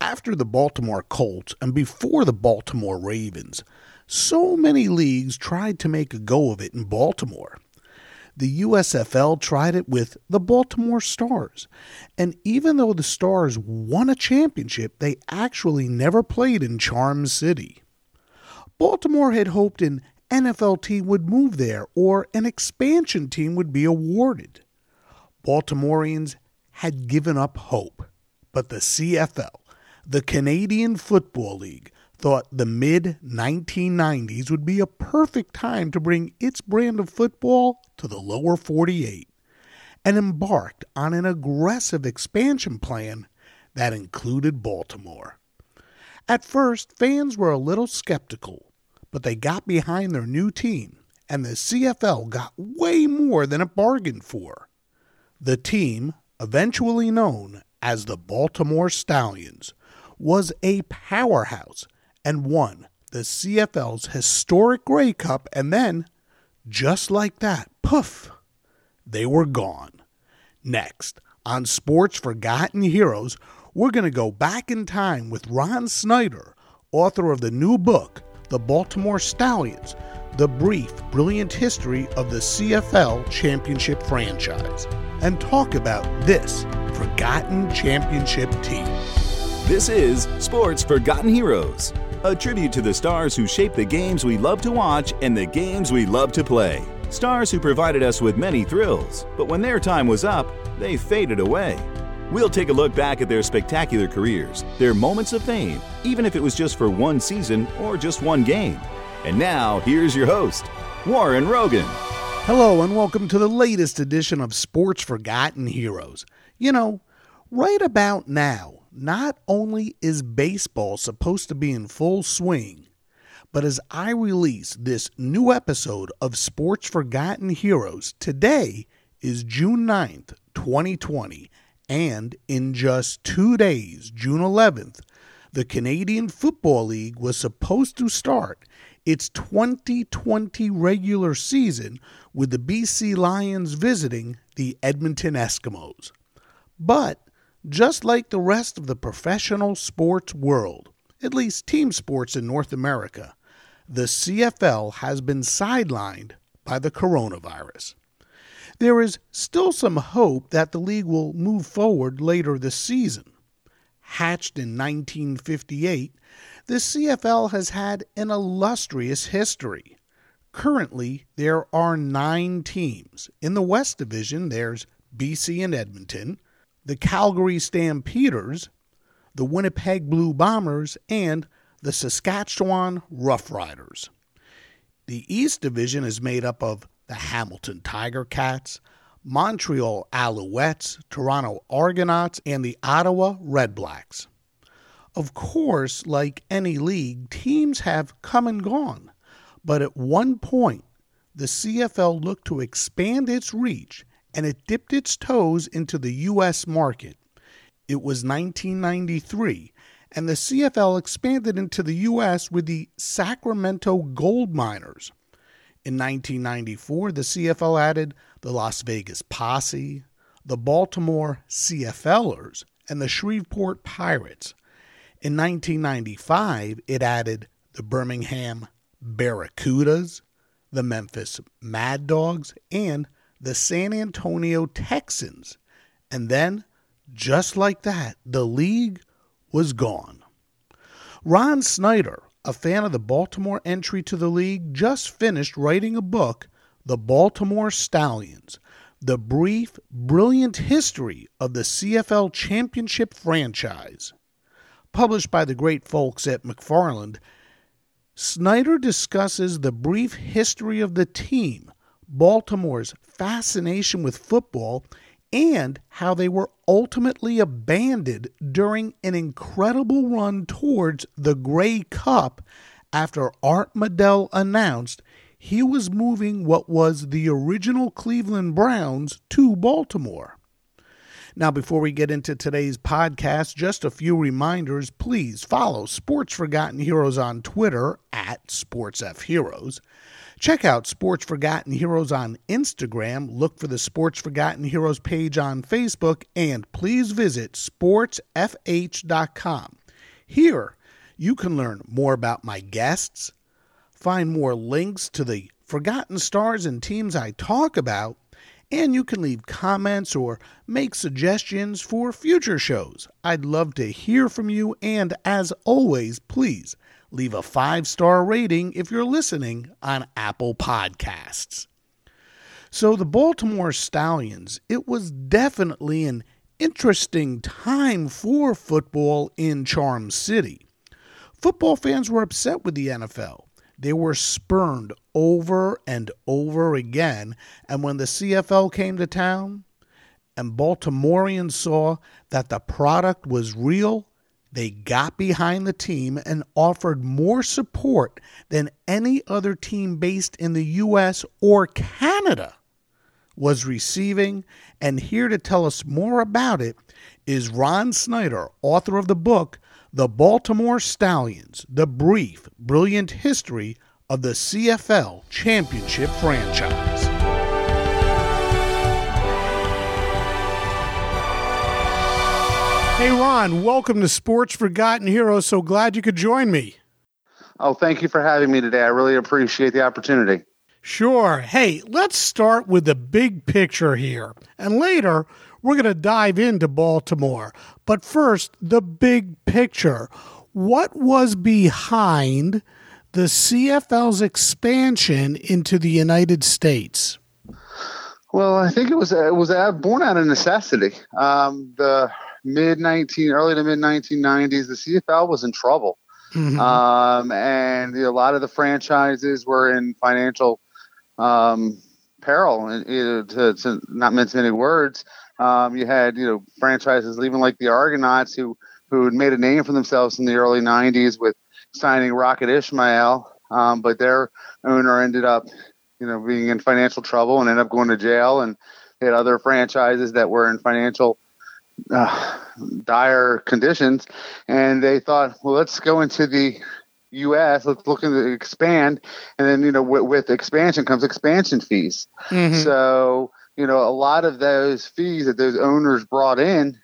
After the Baltimore Colts and before the Baltimore Ravens, so many leagues tried to make a go of it in Baltimore. The USFL tried it with the Baltimore Stars, and even though the Stars won a championship, they actually never played in Charm City. Baltimore had hoped an NFL team would move there or an expansion team would be awarded. Baltimoreans had given up hope, but the CFL, the Canadian Football League thought the mid 1990s would be a perfect time to bring its brand of football to the lower 48 and embarked on an aggressive expansion plan that included Baltimore. At first, fans were a little skeptical, but they got behind their new team, and the CFL got way more than it bargained for. The team, eventually known as the Baltimore Stallions, was a powerhouse and won the CFL's historic Grey Cup, and then, just like that, poof, they were gone. Next, on Sports Forgotten Heroes, we're going to go back in time with Ron Snyder, author of the new book, The Baltimore Stallions The Brief, Brilliant History of the CFL Championship Franchise, and talk about this forgotten championship team. This is Sports Forgotten Heroes, a tribute to the stars who shaped the games we love to watch and the games we love to play. Stars who provided us with many thrills, but when their time was up, they faded away. We'll take a look back at their spectacular careers, their moments of fame, even if it was just for one season or just one game. And now, here's your host, Warren Rogan. Hello, and welcome to the latest edition of Sports Forgotten Heroes. You know, right about now, not only is baseball supposed to be in full swing, but as I release this new episode of Sports Forgotten Heroes, today is June 9th, 2020, and in just two days, June 11th, the Canadian Football League was supposed to start its 2020 regular season with the BC Lions visiting the Edmonton Eskimos. But just like the rest of the professional sports world, at least team sports in North America, the CFL has been sidelined by the coronavirus. There is still some hope that the league will move forward later this season. Hatched in 1958, the CFL has had an illustrious history. Currently, there are nine teams. In the West Division, there's BC and Edmonton the Calgary Stampeders, the Winnipeg Blue Bombers, and the Saskatchewan Roughriders. The East Division is made up of the Hamilton Tiger Cats, Montreal Alouettes, Toronto Argonauts, and the Ottawa Redblacks. Of course, like any league, teams have come and gone, but at one point, the CFL looked to expand its reach and it dipped its toes into the U.S. market. It was 1993, and the CFL expanded into the U.S. with the Sacramento Gold Miners. In 1994, the CFL added the Las Vegas Posse, the Baltimore CFLers, and the Shreveport Pirates. In 1995, it added the Birmingham Barracudas, the Memphis Mad Dogs, and the San Antonio Texans. And then, just like that, the league was gone. Ron Snyder, a fan of the Baltimore entry to the league, just finished writing a book, The Baltimore Stallions The Brief, Brilliant History of the CFL Championship Franchise. Published by the great folks at McFarland, Snyder discusses the brief history of the team Baltimore's fascination with football and how they were ultimately abandoned during an incredible run towards the Grey Cup after Art Modell announced he was moving what was the original Cleveland Browns to Baltimore. Now, before we get into today's podcast, just a few reminders. Please follow Sports Forgotten Heroes on Twitter at SportsFHeroes. Check out Sports Forgotten Heroes on Instagram. Look for the Sports Forgotten Heroes page on Facebook. And please visit sportsfh.com. Here, you can learn more about my guests, find more links to the forgotten stars and teams I talk about and you can leave comments or make suggestions for future shows. I'd love to hear from you, and as always, please leave a five star rating if you're listening on Apple Podcasts. So, the Baltimore Stallions, it was definitely an interesting time for football in Charm City. Football fans were upset with the NFL they were spurned over and over again. And when the CFL came to town and Baltimoreans saw that the product was real, they got behind the team and offered more support than any other team based in the U.S. or Canada was receiving. And here to tell us more about it is Ron Snyder, author of the book the Baltimore Stallions, the brief, brilliant history of the CFL championship franchise. Hey, Ron, welcome to Sports Forgotten Heroes. So glad you could join me. Oh, thank you for having me today. I really appreciate the opportunity. Sure. Hey, let's start with the big picture here. And later, we're going to dive into Baltimore. But first, the big picture. What was behind the CFL's expansion into the United States? Well, I think it was it was born out of necessity. Um, the mid nineteen, early to mid nineteen nineties, the CFL was in trouble, mm-hmm. um, and you know, a lot of the franchises were in financial um, peril. And, you know, to, to, not mention any words, um, you had you know franchises even like the Argonauts who who had made a name for themselves in the early '90s with signing Rocket Ismail, um, but their owner ended up you know being in financial trouble and ended up going to jail. And they had other franchises that were in financial uh, dire conditions, and they thought, well, let's go into the U.S. Let's look to expand, and then you know with, with expansion comes expansion fees. Mm-hmm. So you know, a lot of those fees that those owners brought in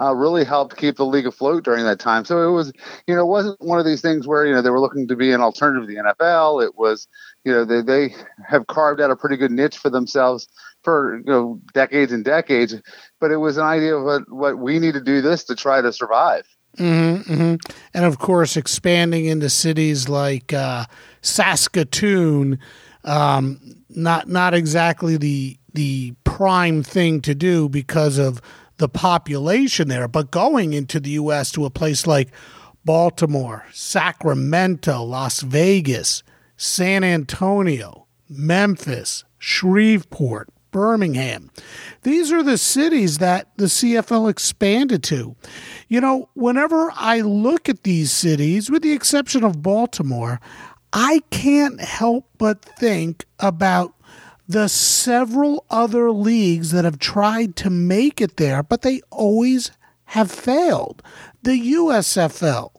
uh, really helped keep the league afloat during that time. So it was, you know, it wasn't one of these things where, you know, they were looking to be an alternative to the NFL. It was, you know, they, they have carved out a pretty good niche for themselves for, you know, decades and decades. But it was an idea of what, what we need to do this to try to survive. Mm-hmm, mm-hmm. And of course, expanding into cities like uh, Saskatoon, um, not not exactly the the prime thing to do because of the population there, but going into the U.S. to a place like Baltimore, Sacramento, Las Vegas, San Antonio, Memphis, Shreveport, Birmingham. These are the cities that the CFL expanded to. You know, whenever I look at these cities, with the exception of Baltimore, I can't help but think about the several other leagues that have tried to make it there, but they always have failed. The USFL,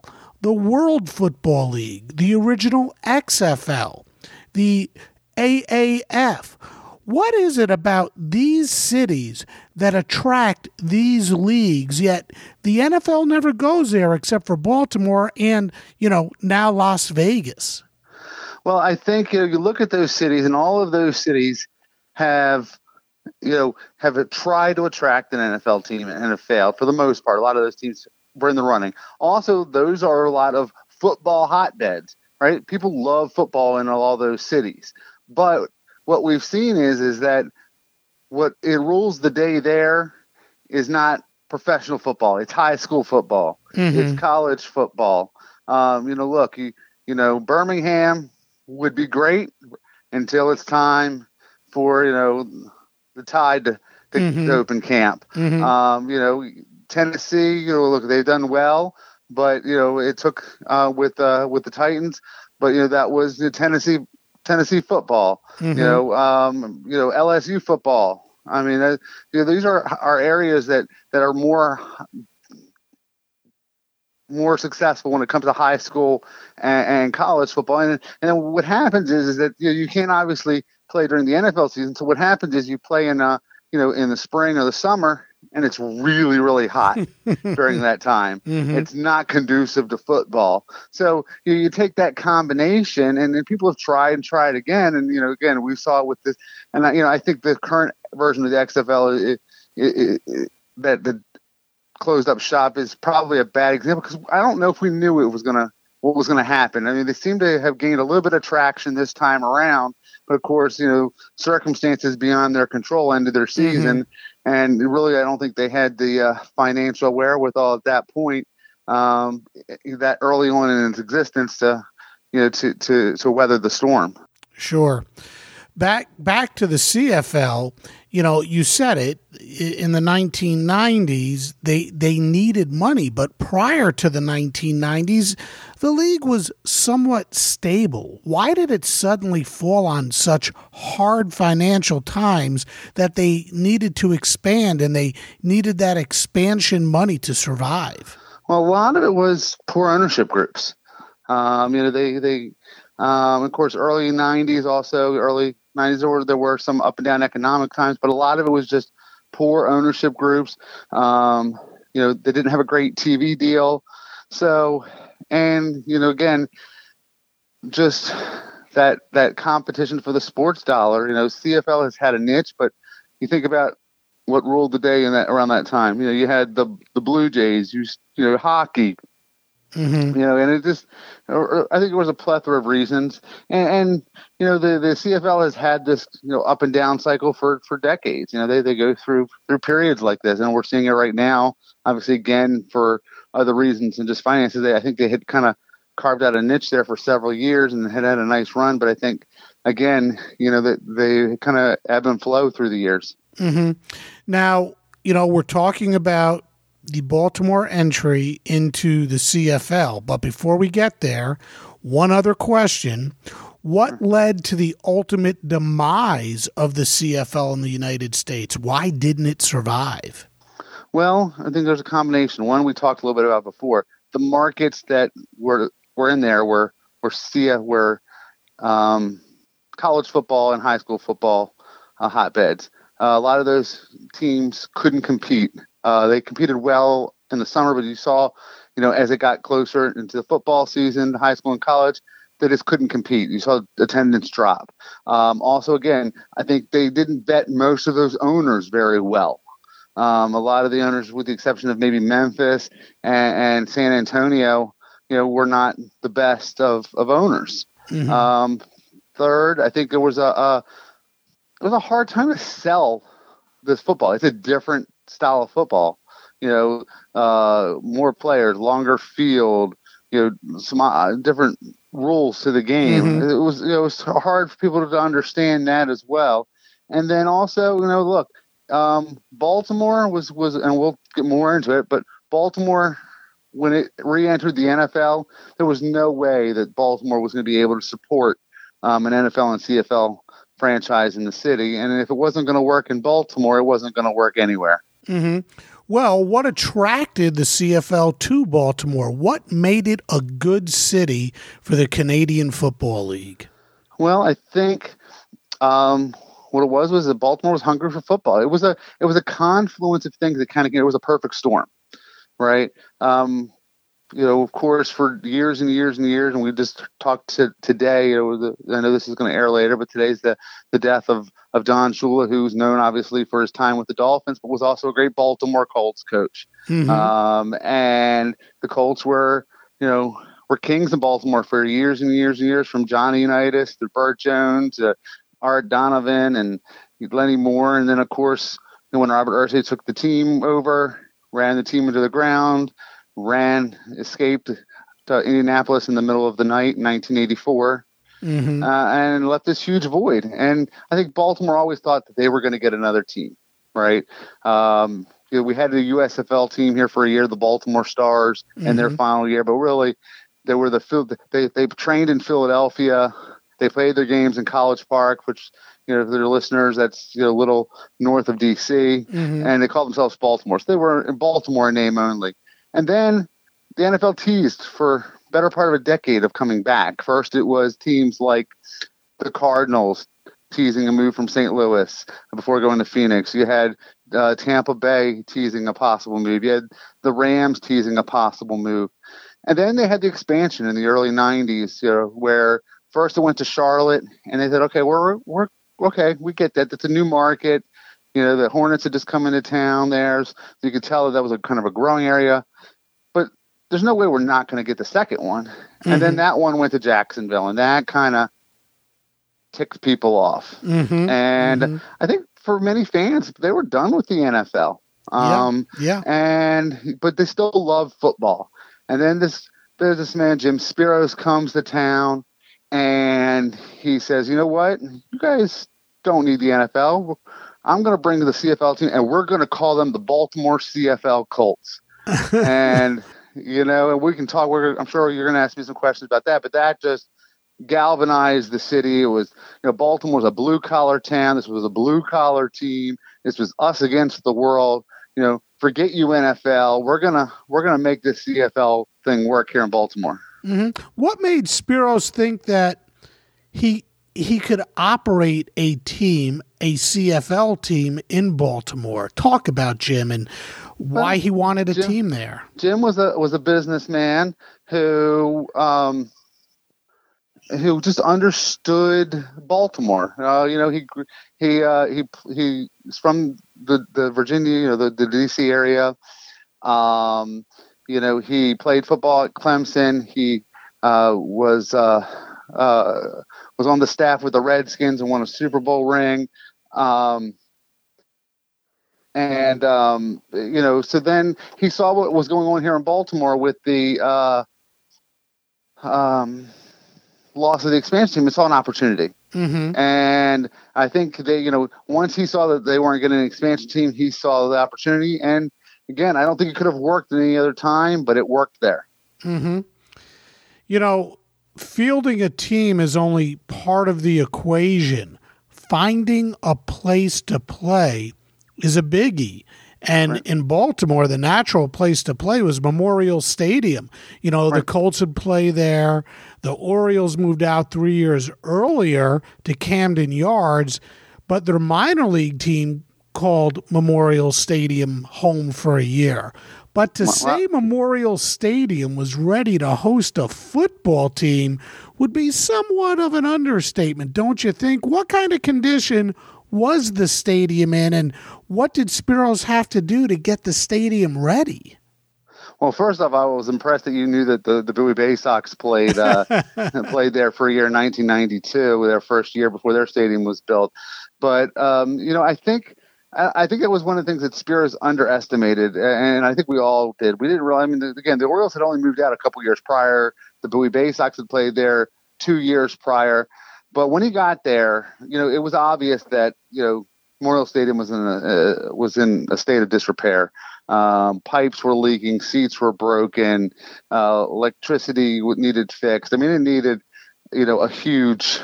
the World Football League, the original XFL, the AAF. What is it about these cities that attract these leagues? Yet the NFL never goes there except for Baltimore and, you know, now Las Vegas. Well, I think you, know, you look at those cities, and all of those cities have you know have tried to attract an NFL team and have failed for the most part. A lot of those teams were in the running. Also, those are a lot of football hotbeds, right? People love football in all those cities, but what we've seen is is that what it rules the day there is not professional football. It's high school football. Mm-hmm. It's college football. Um, you know, look, you, you know, Birmingham would be great until it's time for you know the tide to, to, mm-hmm. open camp. Mm-hmm. Um, you know, Tennessee, you know, look, they've done well, but you know, it took uh, with uh, with the Titans, but you know that was the Tennessee Tennessee football. Mm-hmm. You know, um, you know LSU football. I mean, uh, you know, these are are areas that that are more more successful when it comes to high school and, and college football. And, and then what happens is, is that you, know, you can't obviously play during the NFL season. So what happens is you play in uh you know in the spring or the summer and it's really really hot during that time mm-hmm. it's not conducive to football so you, know, you take that combination and, and people have tried and tried again and you know again we saw with this and I, you know i think the current version of the xfl it, it, it, that the closed up shop is probably a bad example because i don't know if we knew it was going to what was going to happen i mean they seem to have gained a little bit of traction this time around but of course, you know, circumstances beyond their control ended their mm-hmm. season, mm-hmm. And really, I don't think they had the uh, financial wherewithal at that point, um, that early on in its existence, to you know, to to to weather the storm. Sure. Back back to the CFL you know, you said it in the 1990s, they they needed money, but prior to the 1990s, the league was somewhat stable. Why did it suddenly fall on such hard financial times that they needed to expand and they needed that expansion money to survive? Well, a lot of it was poor ownership groups. Um, you know, they they um, of course early 90s also early 90s there were, there were some up and down economic times, but a lot of it was just poor ownership groups. Um, you know, they didn't have a great TV deal. So, and, you know, again, just that, that competition for the sports dollar, you know, CFL has had a niche, but you think about what ruled the day in that around that time. You know, you had the the Blue Jays, you you know, hockey, Mm-hmm. You know, and it just, I think it was a plethora of reasons. And, and, you know, the, the CFL has had this, you know, up and down cycle for, for decades. You know, they, they go through through periods like this, and we're seeing it right now. Obviously, again, for other reasons and just finances. They, I think they had kind of carved out a niche there for several years and had had a nice run. But I think, again, you know, that they kind of ebb and flow through the years. Mm-hmm. Now, you know, we're talking about the Baltimore entry into the CFL. But before we get there, one other question. What led to the ultimate demise of the CFL in the United States? Why didn't it survive? Well, I think there's a combination. One we talked a little bit about before. The markets that were were in there were were CF were um, college football and high school football uh, hotbeds. Uh, a lot of those teams couldn't compete uh, they competed well in the summer, but you saw, you know, as it got closer into the football season, high school and college, they just couldn't compete. You saw attendance drop. Um, also, again, I think they didn't vet most of those owners very well. Um, a lot of the owners, with the exception of maybe Memphis and, and San Antonio, you know, were not the best of, of owners. Mm-hmm. Um, third, I think there was a, a it was a hard time to sell this football. It's a different style of football. You know, uh, more players, longer field. You know, some uh, different rules to the game. Mm-hmm. It was it was hard for people to understand that as well. And then also, you know, look, um, Baltimore was was, and we'll get more into it, but Baltimore when it re-entered the NFL, there was no way that Baltimore was going to be able to support um, an NFL and CFL franchise in the city. And if it wasn't going to work in Baltimore, it wasn't going to work anywhere. Mm-hmm. Well, what attracted the CFL to Baltimore? What made it a good city for the Canadian Football League? Well, I think um, what it was was that Baltimore was hungry for football. It was a it was a confluence of things that kind of it was a perfect storm, right? Um, you know, of course, for years and years and years, and we just talked to today. You know, the, I know this is going to air later, but today's the the death of of Don Shula, who's known obviously for his time with the Dolphins, but was also a great Baltimore Colts coach. Mm-hmm. Um, and the Colts were, you know, were kings in Baltimore for years and years and years, from Johnny Unitas to Bert Jones to Art Donovan and Lenny Moore, and then of course, when Robert Irsay took the team over, ran the team into the ground ran, escaped to Indianapolis in the middle of the night in 1984. Mm-hmm. Uh, and left this huge void. And I think Baltimore always thought that they were going to get another team, right? Um, you know, we had the USFL team here for a year, the Baltimore Stars, mm-hmm. in their final year, but really, they were the they they trained in Philadelphia. They played their games in College Park, which you know, their listeners, that's you know, a little north of DC, mm-hmm. and they called themselves Baltimore. So they were in Baltimore name only. And then the NFL teased for better part of a decade of coming back. First, it was teams like the Cardinals teasing a move from St. Louis before going to Phoenix. You had uh, Tampa Bay teasing a possible move. You had the Rams teasing a possible move. And then they had the expansion in the early 90s, you know, where first it went to Charlotte and they said, okay, we're, we're okay, we get that. It's a new market. You know, the Hornets had just come into town there. So you could tell that that was a kind of a growing area. But there's no way we're not going to get the second one. Mm-hmm. And then mm-hmm. that one went to Jacksonville, and that kind of ticks people off. Mm-hmm. And mm-hmm. I think for many fans, they were done with the NFL. Um, yeah, yeah. And but they still love football. And then this there's this man Jim Speros comes to town, and he says, "You know what? You guys don't need the NFL. I'm going to bring the CFL team, and we're going to call them the Baltimore CFL Colts." and you know, and we can talk. We're, I'm sure you're going to ask me some questions about that, but that just galvanized the city. It was, you know, Baltimore was a blue collar town. This was a blue collar team. This was us against the world. You know, forget you NFL. We're gonna we're gonna make this CFL thing work here in Baltimore. Mm-hmm. What made Speros think that he he could operate a team, a CFL team in Baltimore? Talk about Jim and why well, he wanted a Jim, team there. Jim was a was a businessman who um, who just understood Baltimore. Uh, you know, he he uh, he he's from the the Virginia, you know, the, the DC area. Um, you know, he played football at Clemson. He uh, was uh, uh, was on the staff with the Redskins and won a Super Bowl ring. Um, and um, you know, so then he saw what was going on here in Baltimore with the uh, um, loss of the expansion team. He saw an opportunity, mm-hmm. and I think they, you know, once he saw that they weren't getting an expansion team, he saw the opportunity. And again, I don't think it could have worked any other time, but it worked there. Mm-hmm. You know, fielding a team is only part of the equation. Finding a place to play is a biggie. And right. in Baltimore, the natural place to play was Memorial Stadium. You know, right. the Colts would play there. The Orioles moved out three years earlier to Camden Yards, but their minor league team called Memorial Stadium home for a year. But to say Memorial Stadium was ready to host a football team would be somewhat of an understatement, don't you think? What kind of condition was the stadium in, and what did Speros have to do to get the stadium ready? Well, first off, I was impressed that you knew that the, the Bowie Bay Sox played uh, played there for a year in 1992, their first year before their stadium was built. But um, you know, I think I think it was one of the things that Speros underestimated, and I think we all did. We didn't really. I mean, again, the Orioles had only moved out a couple years prior. The Bowie Bay Sox had played there two years prior, but when he got there, you know, it was obvious that you know Memorial Stadium was in a uh, was in a state of disrepair. Um, pipes were leaking, seats were broken, uh, electricity needed fixed. I mean, it needed you know a huge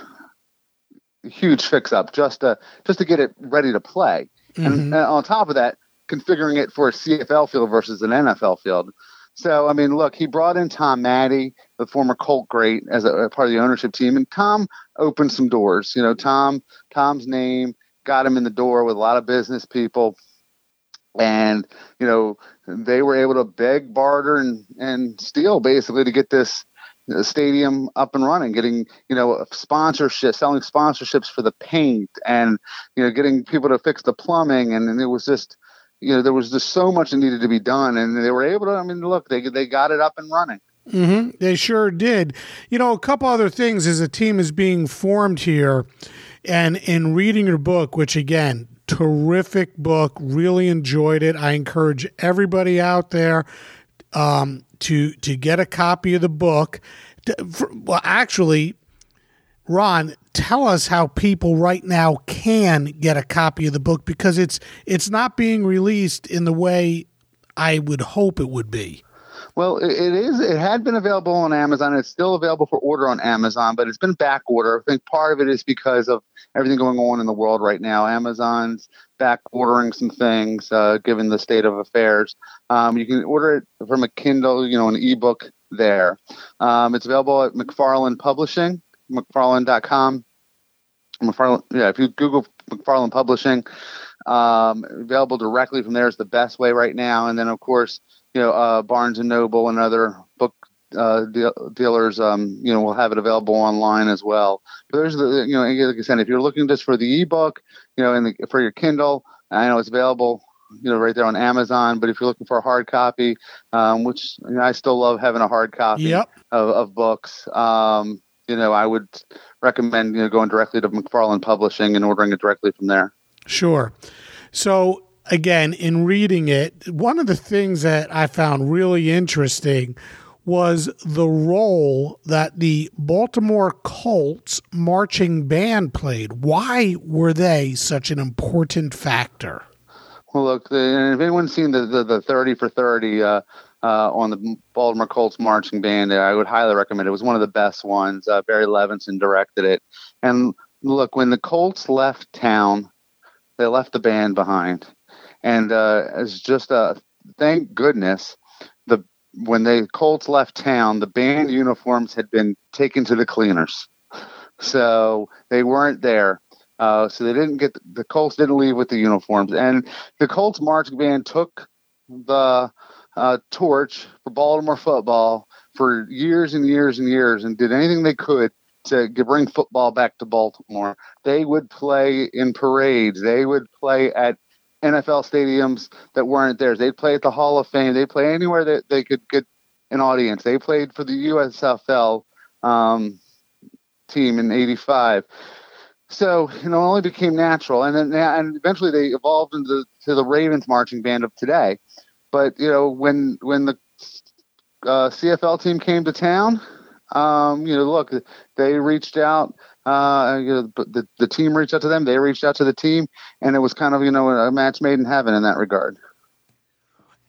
huge fix up just to just to get it ready to play. Mm-hmm. And, and on top of that, configuring it for a CFL field versus an NFL field. So, I mean, look, he brought in Tom Matte, the former Colt great, as a, a, part of the ownership team, and Tom opened some doors. You know, Tom, Tom's name got him in the door with a lot of business people, and you know, they were able to beg, barter, and and steal basically to get this stadium up and running, getting you know sponsorship, selling sponsorships for the paint, and you know getting people to fix the plumbing, and, and it was just you know there was just so much that needed to be done, and they were able to. I mean, look, they they got it up and running. Mm-hmm. They sure did. You know, a couple other things as a team is being formed here, and in reading your book, which again, terrific book, really enjoyed it. I encourage everybody out there um, to to get a copy of the book. Well, actually, Ron, tell us how people right now can get a copy of the book because it's it's not being released in the way I would hope it would be. Well, it is. It had been available on Amazon. It's still available for order on Amazon, but it's been back order. I think part of it is because of everything going on in the world right now. Amazon's back ordering some things, uh, given the state of affairs. Um, you can order it from a Kindle, you know, an ebook there. Um, it's available at McFarland Publishing, McFarland.com. McFarland, yeah, if you Google McFarland Publishing, um, available directly from there is the best way right now. And then, of course, you know, uh, Barnes and Noble and other book uh, dealers, um, you know, will have it available online as well. But there's the, you know, like I said, if you're looking just for the ebook, you know, and for your Kindle, I know it's available, you know, right there on Amazon. But if you're looking for a hard copy, um, which you know, I still love having a hard copy yep. of, of books, um, you know, I would recommend you know going directly to McFarland Publishing and ordering it directly from there. Sure. So again, in reading it, one of the things that I found really interesting was the role that the Baltimore Colts marching band played. Why were they such an important factor? Well, look, if anyone's seen the, the, the 30 for 30 uh, uh, on the Baltimore Colts marching band, I would highly recommend it. It was one of the best ones. Uh, Barry Levinson directed it. And look, when the Colts left town, they left the band behind and uh, it's just a thank goodness when the Colts left town, the band uniforms had been taken to the cleaners, so they weren't there. Uh, so they didn't get the Colts didn't leave with the uniforms, and the Colts marching band took the uh, torch for Baltimore football for years and years and years, and did anything they could to bring football back to Baltimore. They would play in parades. They would play at NFL stadiums that weren't theirs. They'd play at the Hall of Fame. They'd play anywhere that they could get an audience. They played for the USFL um, team in '85. So you know, it only became natural, and then and eventually they evolved into to the Ravens marching band of today. But you know, when when the uh, CFL team came to town, um, you know, look, they reached out uh, you know, the the team reached out to them, they reached out to the team, and it was kind of you know a match made in heaven in that regard.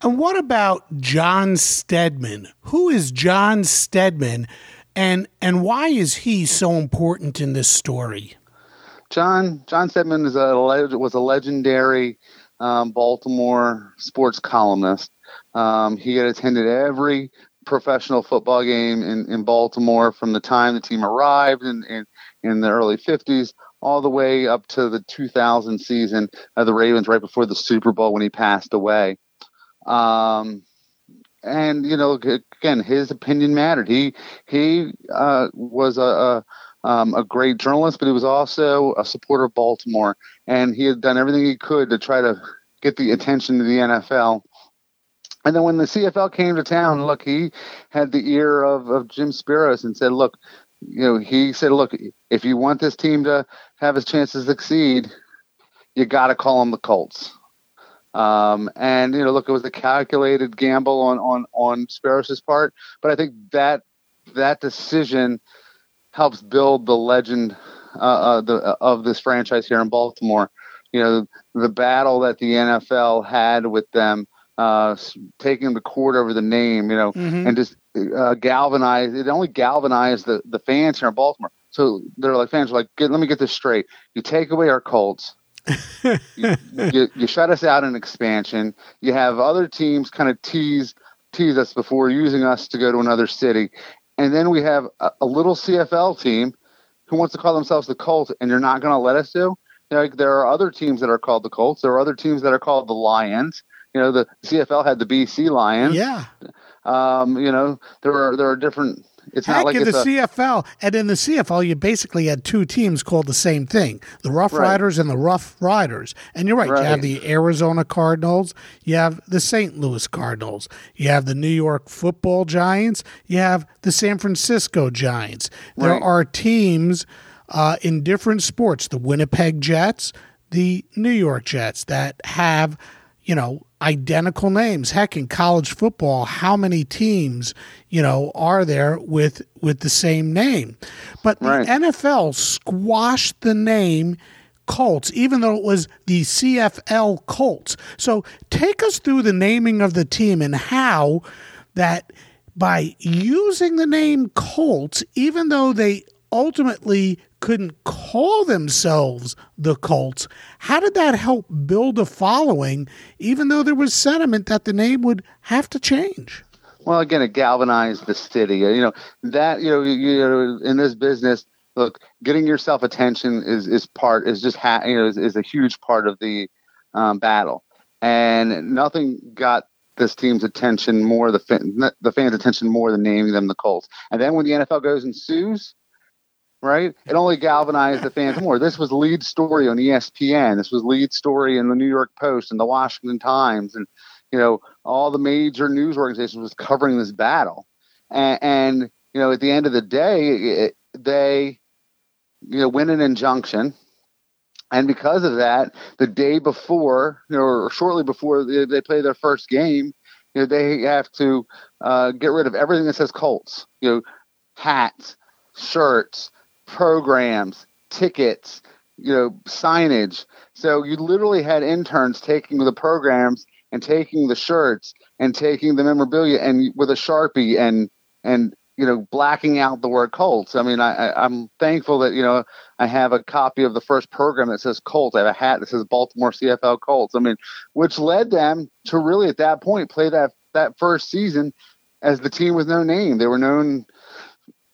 And what about John Steadman? Who is John Steadman, and and why is he so important in this story? John John Steadman is a was a legendary um, Baltimore sports columnist. Um, he had attended every professional football game in, in Baltimore from the time the team arrived and, in, in the early 50s all the way up to the 2000 season of the Ravens right before the Super Bowl when he passed away. Um, and you know, again, his opinion mattered. He he uh, was a, a, um, a great journalist, but he was also a supporter of Baltimore, and he had done everything he could to try to get the attention of the NFL and then when the CFL came to town, look, he had the ear of, of Jim Speros and said, look, you know, he said, look, if you want this team to have a chance to succeed, you got to call them the Colts. Um, and you know, look, it was a calculated gamble on on on Speros' part, but I think that that decision helps build the legend uh, uh, the, uh, of this franchise here in Baltimore. You know, the battle that the NFL had with them uh, taking the court over the name, you know, mm-hmm. and just uh, galvanize. It only galvanized the, the fans here in Baltimore. So they're like fans are like, let me get this straight. You take away our Colts. you, you, you, shut us out in expansion. You have other teams kind of tease tease us before using us to go to another city, and then we have a, a little CFL team who wants to call themselves the Colts, and you're not going to let us do. Like there are other teams that are called the Colts. There are other teams that are called the Lions. You know, the CFL had the BC Lions. Yeah. Um, you know, there are there are different. It's Heck, not like in the a, CFL, and in the CFL, you basically had two teams called the same thing: the Rough right. Riders and the Rough Riders. And you're right, right. You have the Arizona Cardinals, you have the St. Louis Cardinals, you have the New York Football Giants, you have the San Francisco Giants. There right. are teams uh, in different sports: the Winnipeg Jets, the New York Jets, that have, you know, identical names. Heck, in college football, how many teams, you know, are there with with the same name? But right. the NFL squashed the name Colts, even though it was the CFL Colts. So take us through the naming of the team and how that by using the name Colts, even though they ultimately couldn't call themselves the Colts, how did that help build a following, even though there was sentiment that the name would have to change? Well, again, it galvanized the city. You know that you know, you know in this business, look, getting yourself attention is is part is just ha- you know is, is, a huge part of the um, battle, and nothing got this team's attention more the the fans' attention more than naming them the Colts. And then when the NFL goes and sues, right, it only galvanized the fans more. This was lead story on ESPN. This was lead story in the New York Post and the Washington Times, and you know all the major news organizations was covering this battle. And, and you know, at the end of the day, it, they you know, win an injunction. And because of that, the day before, you know, or shortly before they, they play their first game, you know, they have to uh, get rid of everything that says Colts. You know, hats, shirts, programs, tickets, you know, signage. So you literally had interns taking the programs and taking the shirts and taking the memorabilia and with a sharpie and and you know, blacking out the word Colts. I mean, I, I, am thankful that, you know, I have a copy of the first program that says Colts. I have a hat that says Baltimore CFL Colts. I mean, which led them to really at that point play that, that first season as the team with no name. They were known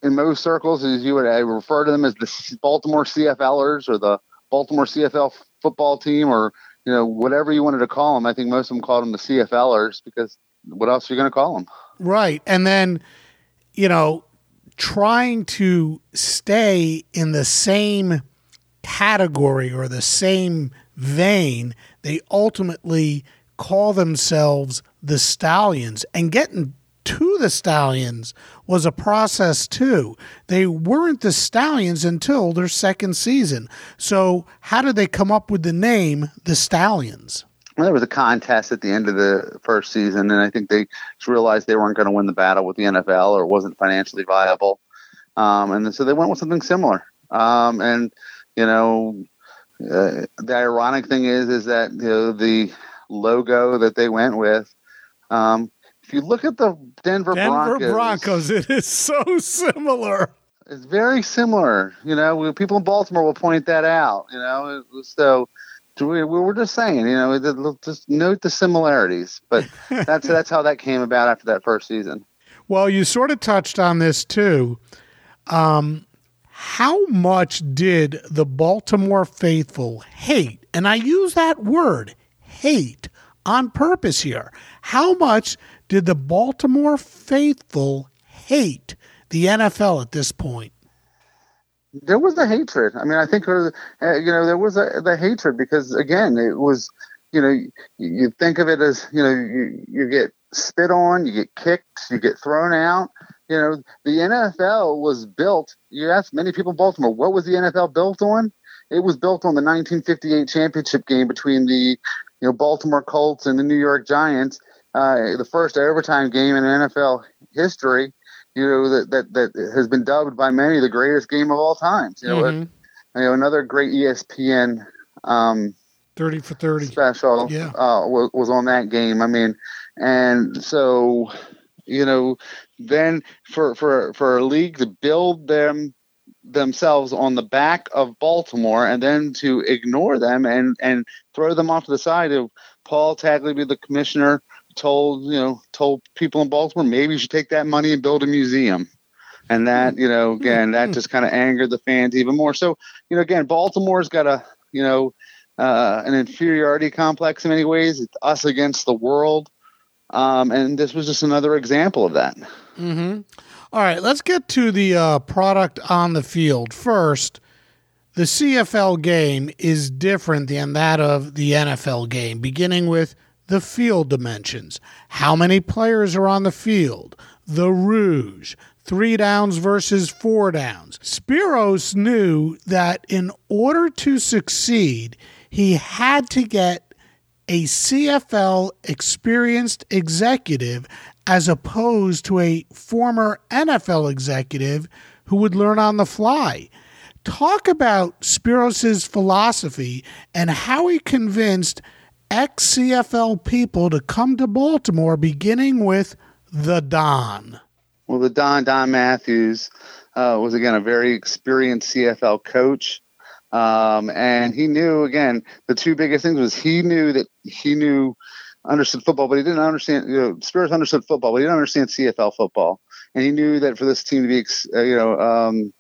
in most circles as you would refer to them as the Baltimore CFLers or the Baltimore CFL football team or, you know, whatever you wanted to call them. I think most of them called them the CFLers because what else are you going to call them? Right. And then, you know, trying to stay in the same category or the same vein, they ultimately call themselves the Stallions. And getting to the Stallions was a process too. They weren't the Stallions until their second season. So, how did they come up with the name the Stallions? well, there was a contest at the end of the first season, and I think they realized they weren't going to win the battle with the NFL or wasn't financially viable. Um, and so they went with something similar. Um, and, you know, uh, the ironic thing is, is that you know, the logo that they went with, um, if you look at the Denver, Denver Broncos, Broncos, it is so similar. It's very similar. You know, people in Baltimore will point that out. You know, so we, we were just saying, you know, just note the similarities. But that's that's how that came about after that first season. Well, you sort of touched on this too. Um, how much did the Baltimore faithful hate? And I use that word, hate, on purpose here. How much did the Baltimore faithful hate the NFL at this point? there was a hatred. I mean, I think uh, you know there was a the hatred because again, it was you know you, you think of it as you know you, you get spit on, you get kicked, you get thrown out. You know, the NFL was built. You ask many people in Baltimore, what was the NFL built on? It was built on the 1958 championship game between the you know Baltimore Colts and the New York Giants, uh, the first overtime game in NFL history you know that that that has been dubbed by many the greatest game of all times. You know, mm-hmm. you know another great ESPN um, thirty for thirty special. Yeah, uh, was, was on that game. I mean, and so you know, then for for for a league to build them themselves on the back of Baltimore and then to ignore them and and throw them off to the side of Paul Tagliabue, the commissioner, told you know told people in Baltimore maybe you should take that money and build a museum. And that, you know, again, that just kind of angered the fans even more. So, you know, again, Baltimore's got a, you know, uh, an inferiority complex in many ways. It's us against the world. Um, and this was just another example of that. Mm-hmm. All right, let's get to the uh, product on the field. First, the CFL game is different than that of the NFL game, beginning with the field dimensions, how many players are on the field, the rouge, three downs versus four downs. Speros knew that in order to succeed, he had to get a CFL experienced executive as opposed to a former NFL executive who would learn on the fly. Talk about Speros's philosophy and how he convinced ex CFL people to come to Baltimore, beginning with the Don. Well, the Don, Don Matthews, uh, was again a very experienced CFL coach. Um, and he knew again the two biggest things was he knew that he knew understood football, but he didn't understand. You know, Speros understood football, but he didn't understand CFL football. And he knew that for this team to be, uh, you know, um,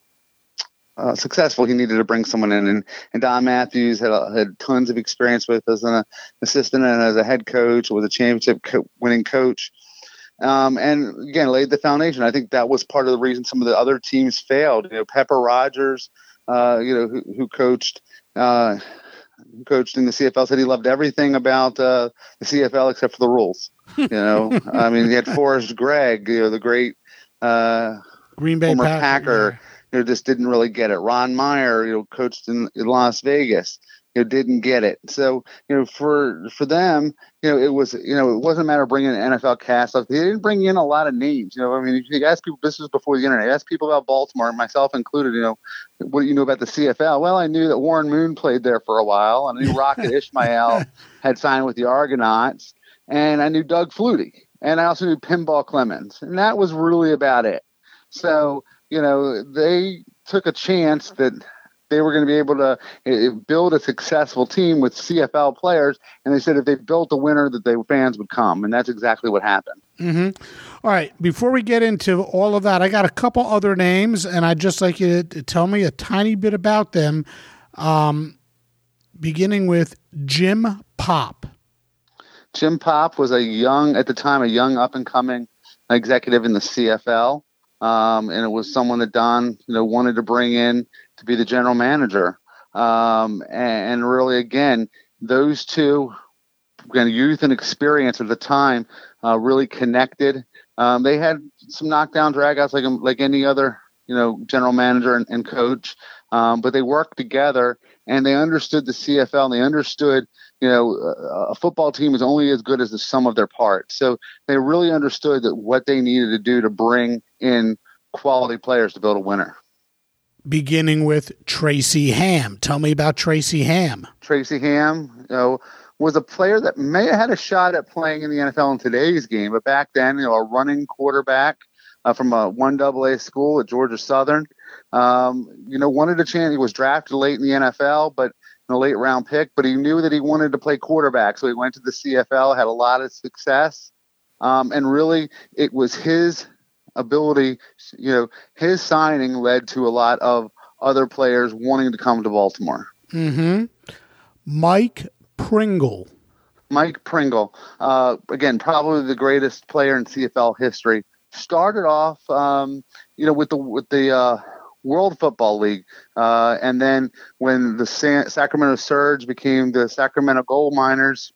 uh, successful, he needed to bring someone in. And, and Don Matthews had had tons of experience with as an assistant and as a head coach, was a championship co- winning coach. Um, and again, laid the foundation. I think that was part of the reason some of the other teams failed. You know, Pepper Rodgers, uh, you know, who, who coached uh, coached in the CFL said he loved everything about uh, the CFL except for the rules. You know, I mean, he had Forrest Gregg, you know, the great uh, Green Bay former Packer, Packer, you know, just didn't really get it. Ron Meyer, you know, coached in, in Las Vegas you know, didn't get it. So, you know, for for them, you know, it was, you know, it wasn't a matter of bringing an NFL cast up. They didn't bring in a lot of names. You know, I mean, if you ask people, this was before the internet. Ask people about Baltimore, myself included. You know, what do you know about the CFL? Well, I knew that Warren Moon played there for a while, and I knew Rocket Ismail had signed with the Argonauts, and I knew Doug Flutie, and I also knew Pinball Clemens, and that was really about it. So, you know, they took a chance that they were going to be able to eh, build a successful team with CFL players. And they said if they built a winner, that the fans would come, and that's exactly what happened. Mm-hmm. All right. Before we get into all of that, I got a couple other names, and I'd just like you to tell me a tiny bit about them. Um, beginning with Jim Popp. Jim Popp was a young, at the time, a young up and coming executive in the CFL. Um, and it was someone that Don, you know, wanted to bring in to be the general manager. Um, and, and, really, again, those two, again, youth and experience at the time, uh, really connected. Um, they had some knockdown dragouts like like any other, you know, general manager and, and coach, um, but they worked together and they understood the CFL and they understood, you know, a football team is only as good as the sum of their parts. So they really understood that what they needed to do to bring in quality players to build a winner beginning with Tracy Ham. Tell me about Tracy Ham. Tracy Ham, you know, was a player that may have had a shot at playing in the NFL in today's game, but back then, you know, a running quarterback uh, from a one double A school at Georgia Southern. Um, you know, wanted a chance. He was drafted late in the NFL, but in a late round pick. But he knew that he wanted to play quarterback, so he went to the CFL, had a lot of success, um, and really, it was his ability, you know, his signing led to a lot of other players wanting to come to Baltimore. Mm-hmm. Mike Pringle. Mike Pringle, uh, again, probably the greatest player in CFL history. Started off, um, you know, with the with the uh, World Football League, uh, and then when the San- Sacramento Surge became the Sacramento Gold Miners,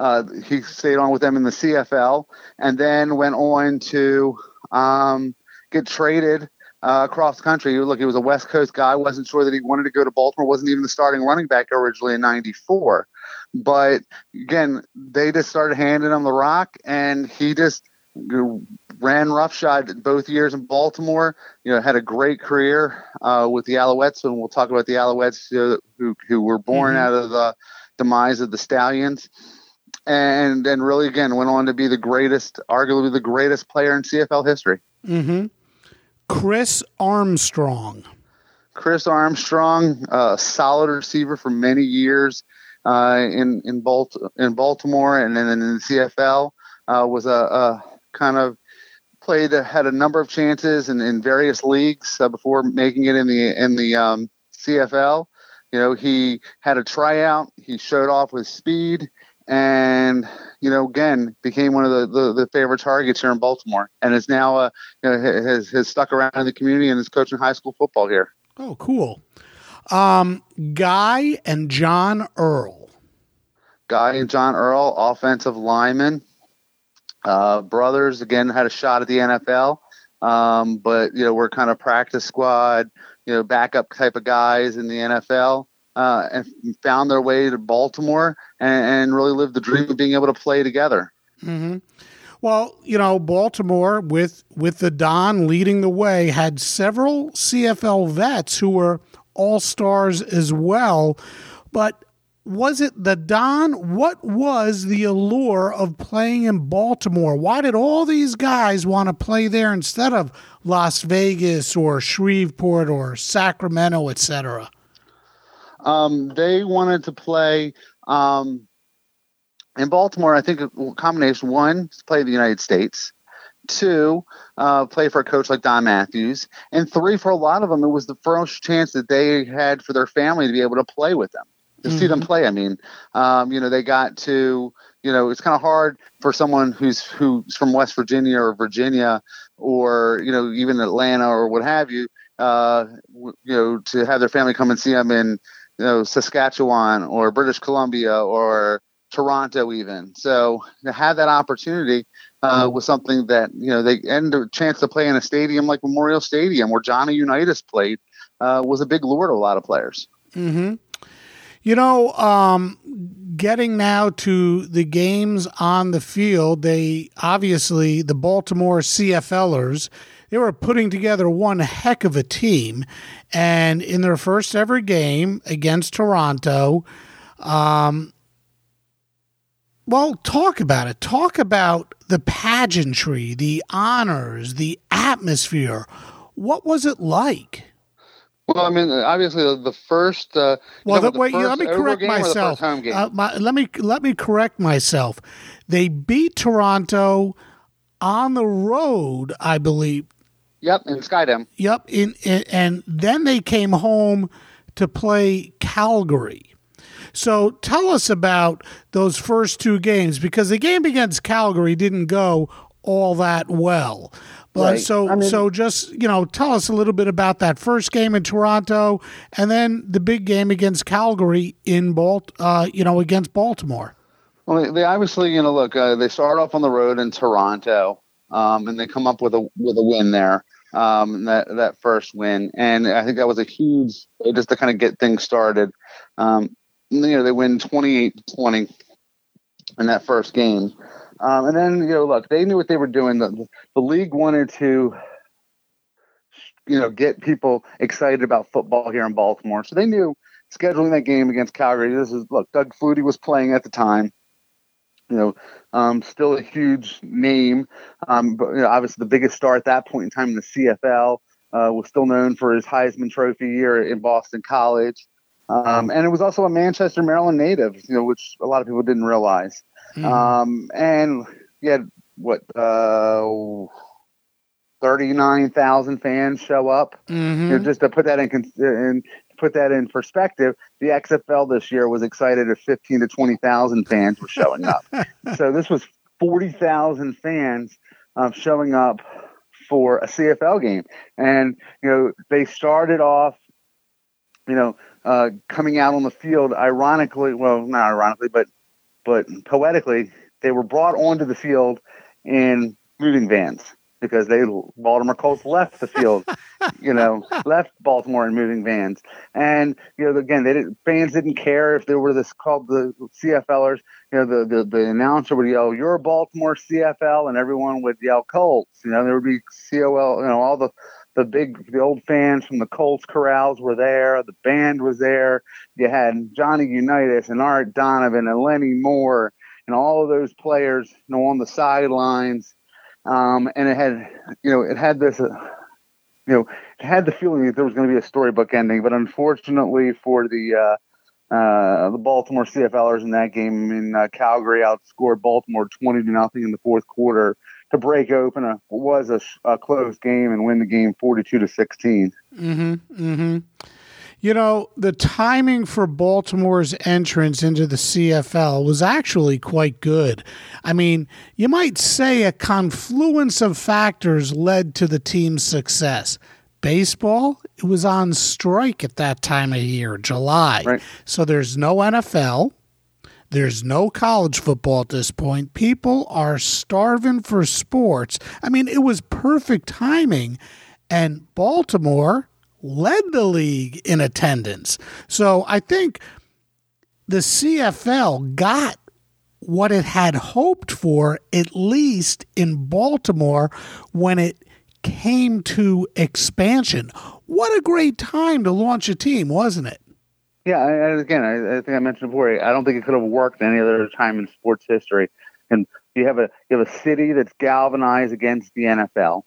uh, he stayed on with them in the CFL and then went on to um, get traded uh, across country. Look, he was a West Coast guy. wasn't sure that he wanted to go to Baltimore. wasn't even the starting running back originally in '94. But again, they just started handing him the rock, and he just ran roughshod both years in Baltimore. You know, had a great career uh, with the Alouettes, and we'll talk about the Alouettes uh, who who were born mm-hmm. out of the demise of the Stallions and and really again went on to be the greatest, arguably the greatest player in CFL history. Mm-hmm. Chris Armstrong. Chris Armstrong, a solid receiver for many years uh, in in, Balt- in Baltimore and then in the CFL, uh, was a, a, kind of played had a number of chances in, in various leagues uh, before making it in the in the um, CFL. You know, he had a tryout. He showed off with speed and you know again became one of the, the, the, favorite targets here in Baltimore, and is now uh, you know, has has stuck around in the community and is coaching high school football here. Oh, cool. Um, Guy and John Earl. Guy and John Earl, offensive linemen, uh, brothers. Again, had a shot at the NFL, um, but you know we're kind of practice squad, you know, backup type of guys in the NFL. Uh, and found their way to Baltimore and, and, really lived the dream of being able to play together. Mm-hmm. Well, you know, Baltimore with with the Don leading the way had several CFL vets who were all stars as well. But was it the Don? What was the allure of playing in Baltimore? Why did all these guys want to play there instead of Las Vegas or Shreveport or Sacramento, etc.? Um, they wanted to play um, in Baltimore. I think a combination one to play the United States, two uh, play for a coach like Don Matthews, and three for a lot of them it was the first chance that they had for their family to be able to play with them to mm-hmm. see them mm-hmm. play. I mean, um, you know, they got to, you know, it's kind of hard for someone who's who's from West Virginia or Virginia or you know even Atlanta or what have you, uh, you know, to have their family come and see them in you know Saskatchewan or British Columbia or Toronto even. So to have that opportunity uh, was something that you know they and a chance to play in a stadium like Memorial Stadium where Johnny Unitas played uh, was a big lure to a lot of players. Mm-hmm. You know, um, getting now to the games on the field, they obviously, the Baltimore CFLers, they were putting together one heck of a team. And in their first ever game against Toronto, um, well, talk about it. Talk about the pageantry, the honors, the atmosphere. What was it like? Well, I mean, obviously the, the first. Uh, well, the, wait, let me correct myself. Uh, my, let me let me correct myself. They beat Toronto on the road, I believe. Yep, in Skydome. Yep, in, in and then they came home to play Calgary. So tell us about those first two games because the game against Calgary didn't go all that well. But right. so I mean, so just you know tell us a little bit about that first game in Toronto and then the big game against Calgary in Balt uh, you know against Baltimore. Well, they obviously you know look uh, they start off on the road in Toronto um, and they come up with a with a win there um, that that first win and I think that was a huge just to kind of get things started. Um, you know they win 28-20 in that first game. Um, and then, you know, look, they knew what they were doing. The, the league wanted to, you know, get people excited about football here in Baltimore. So they knew scheduling that game against Calgary. This is, look, Doug Flutie was playing at the time. You know, um, still a huge name. Um, but, you know, obviously, the biggest star at that point in time in the CFL uh, was still known for his Heisman Trophy year in Boston College. Um, and it was also a Manchester, Maryland native, you know, which a lot of people didn't realize. Mm. Um, and you had what uh, thirty nine thousand fans show up. Mm-hmm. You know, just to put that in, in put that in perspective, the XFL this year was excited at fifteen to twenty thousand fans were showing up. so this was forty thousand fans um, showing up for a CFL game, and you know they started off, you know, uh, coming out on the field. Ironically, well, not ironically, but but poetically, they were brought onto the field in moving vans because they Baltimore Colts left the field, you know, left Baltimore in moving vans, and you know, again, they didn't fans didn't care if there were this called the CFLers. You know, the, the the announcer would yell, "You're Baltimore CFL," and everyone would yell Colts. You know, there would be COL. You know, all the the big the old fans from the Colts corrals were there. The band was there. You had Johnny Unitas and Art Donovan and Lenny Moore and all of those players, you know, on the sidelines. Um, and it had, you know, it had this, uh, you know, had the feeling that there was going to be a storybook ending. But unfortunately for the uh, uh, the Baltimore CFLers in that game, in uh, Calgary outscored Baltimore twenty to nothing in the fourth quarter to break open a was a, a close game and win the game 42 to 16. Mm-hmm. Mm-hmm. You know, the timing for Baltimore's entrance into the CFL was actually quite good. I mean, you might say a confluence of factors led to the team's success. Baseball, it was on strike at that time of year, July. Right. So there's no NFL. There's no college football at this point. People are starving for sports. I mean, it was perfect timing. And Baltimore led the league in attendance. So I think the CFL got what it had hoped for, at least in Baltimore, when it came to expansion. What a great time to launch a team, wasn't it? Yeah, I, again, I, I, think I mentioned before. I don't think it could have worked any other time in sports history. And you have a you have a city that's galvanized against the NFL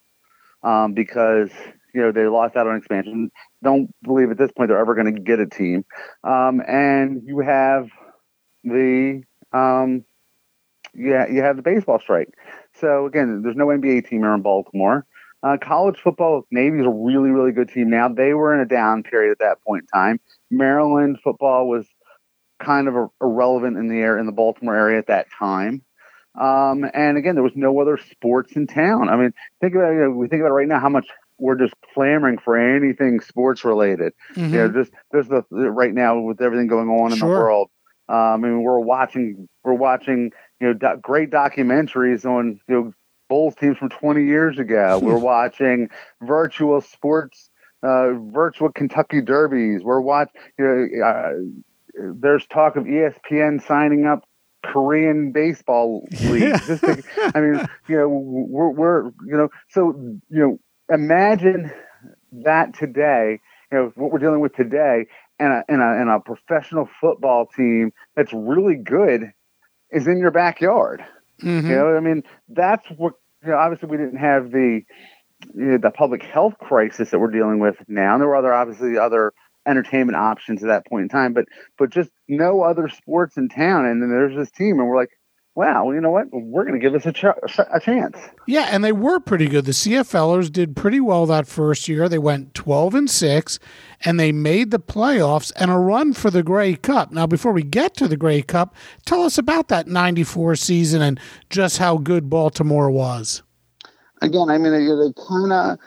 um, because you know they lost out on expansion. Don't believe at this point they're ever going to get a team. Um, and you have the um, yeah you have the baseball strike. So again, there's no NBA team here in Baltimore. Uh, college football, Navy is a really really good team now. They were in a down period at that point in time. Maryland football was kind of irrelevant in the air in the Baltimore area at that time. Um, and again, there was no other sports in town. I mean, think about it. You know, we think about it right now how much we're just clamoring for anything sports related. Mm-hmm. You know, just there's the right now with everything going on in sure. the world. Um, I mean, we're watching we're watching you know do- great documentaries on you know Bulls teams from 20 years ago. we're watching virtual sports, uh, virtual Kentucky derbies. We're watching. You know, uh, there's talk of ESPN signing up Korean baseball league. to, I mean, you know, we're, we're, you know, so, you know, imagine that today, you know, what we're dealing with today and a, and a, and a professional football team that's really good is in your backyard. Mm-hmm. You know, I mean, that's what, you know, obviously we didn't have the, you know, the public health crisis that we're dealing with now. And there were other, obviously, other entertainment options at that point in time, but but just no other sports in town. And then there's this team, and we're like, wow, you know what? We're going to give this a, ch- a chance. Yeah, and they were pretty good. The CFLers did pretty well that first year. They went 12 and 6 and they made the playoffs and a run for the Grey Cup. Now, before we get to the Grey Cup, tell us about that 94 season and just how good Baltimore was. Again, I mean, they, they kind of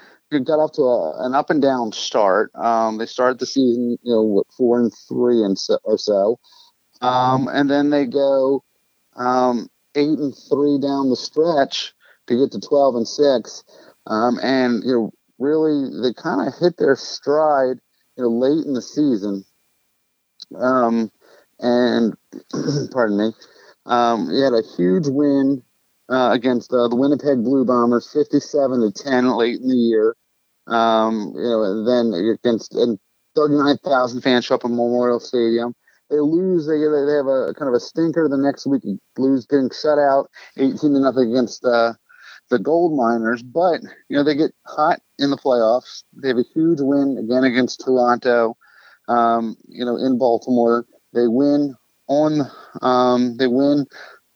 got off to a, an up and down start. Um, they started the season, you know, four and three and so, or so, um, and then they go um, eight and three down the stretch to get to twelve and six, um, and you know, really they kind of hit their stride, you know, late in the season. Um, and pardon me, um, he had a huge win uh, against uh, the Winnipeg Blue Bombers, 57 to 10 late in the year. Um, you know, then against and 39,000 fans show up in Memorial Stadium. They lose. They they have a kind of a stinker the next week. Blues getting shut out, 18 to nothing against uh, the Gold Miners. But you know they get hot in the playoffs. They have a huge win again against Toronto. Um, you know, in Baltimore, they win on. Um, they win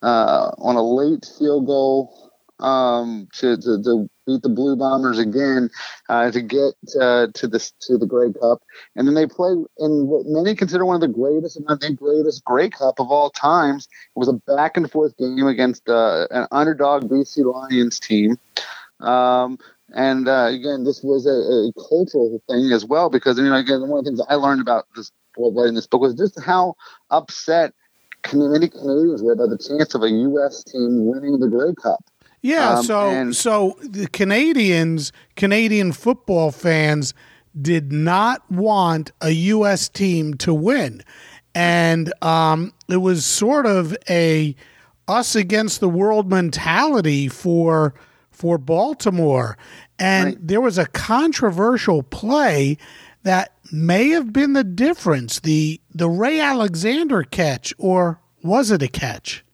uh, on a late field goal um, to, to, to, beat the Blue Bombers again uh, to get uh, to the to the Grey Cup, and then they play in what many consider one of the greatest, and I think greatest Grey Cup of all times. It was a back and forth game against uh, an underdog BC Lions team. Um, and uh, again, this was a, a, cultural thing as well because you know again one of the things I learned about this while writing this book was just how upset many Canadians were by the chance of a U.S. team winning the Grey Cup. Yeah, um, so and- so the Canadians, Canadian football fans, did not want a U.S. team to win, and um, it was sort of a us against the world mentality for for Baltimore, and right. there was a controversial play that may have been the difference. The the Ray Alexander catch, or was it a catch?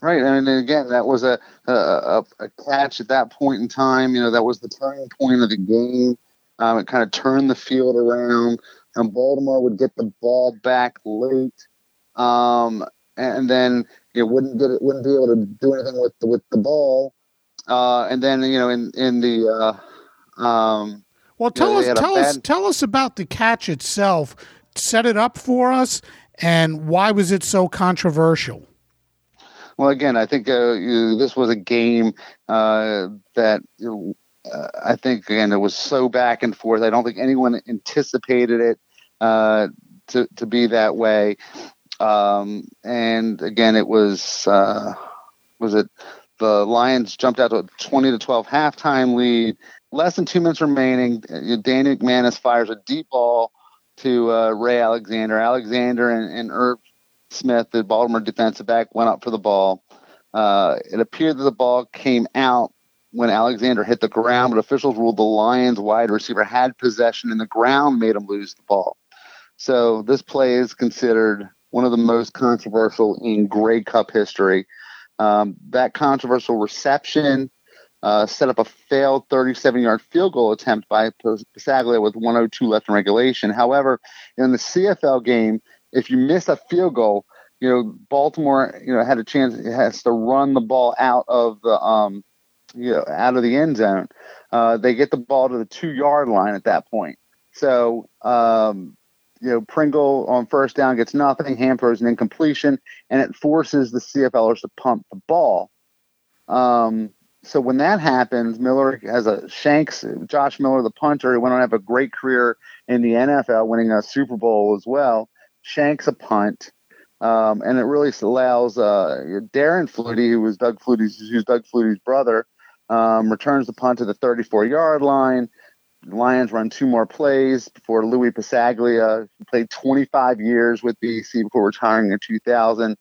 Right, I and again, that was a, a, a catch at that point in time. You know, that was the turning point of the game. Um, it kind of turned the field around, and Baltimore would get the ball back late, um, and then you know, wouldn't get it, wouldn't be able to do anything with the, with the ball. Uh, and then you know, in in the uh, um, well, tell us, tell us, tell us about the catch itself. Set it up for us, and why was it so controversial? Well, again, I think uh, you, this was a game uh, that uh, I think again it was so back and forth. I don't think anyone anticipated it uh, to to be that way. Um, and again, it was uh, was it the Lions jumped out to a twenty to twelve halftime lead less than two minutes remaining. Danny McManus fires a deep ball to uh, Ray Alexander. Alexander and, and Irv Smith, the Baltimore defensive back, went up for the ball. Uh, it appeared that the ball came out when Alexander hit the ground, but officials ruled the Lions wide receiver had possession and the ground made him lose the ball. So this play is considered one of the most controversial in Grey Cup history. Um, that controversial reception uh, set up a failed 37 yard field goal attempt by Passaglia with 102 left in regulation. However, in the CFL game, if you miss a field goal, you know Baltimore, you know had a chance it has to run the ball out of the um, you know out of the end zone. Uh, they get the ball to the two yard line at that point. So um, you know Pringle on first down gets nothing. Ham throws an incompletion, and it forces the CFLers to pump the ball. Um, so when that happens, Miller has a Shanks, Josh Miller, the punter, who went on to have a great career in the NFL, winning a Super Bowl as well. Shanks a punt, um, and it really allows uh, Darren Flutie, who was Doug Flutie's, who's Doug Flutie's brother, um, returns the punt to the 34 yard line. The Lions run two more plays before Louis Passaglia, who played 25 years with BC before retiring in 2000,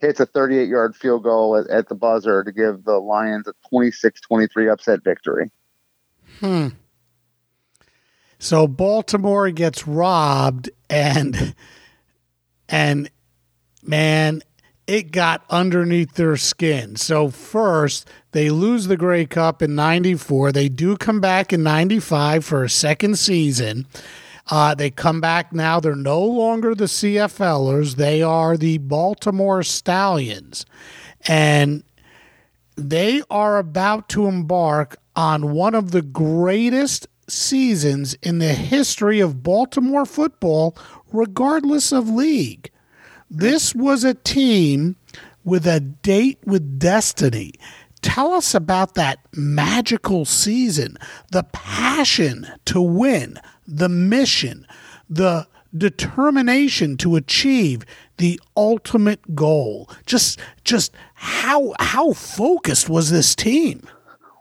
hits a 38 yard field goal at, at, the buzzer to give the Lions a 26 23 upset victory. Hmm. So Baltimore gets robbed and and man, it got underneath their skin. So first, they lose the Grey Cup in 94. They do come back in 95 for a second season. Uh, they come back now. They're no longer the CFLers. They are the Baltimore Stallions. And they are about to embark on one of the greatest seasons in the history of Baltimore football, regardless of league. This was a team with a date with destiny. Tell us about that magical season, the passion to win, the mission, the determination to achieve the ultimate goal. Just just how how focused was this team?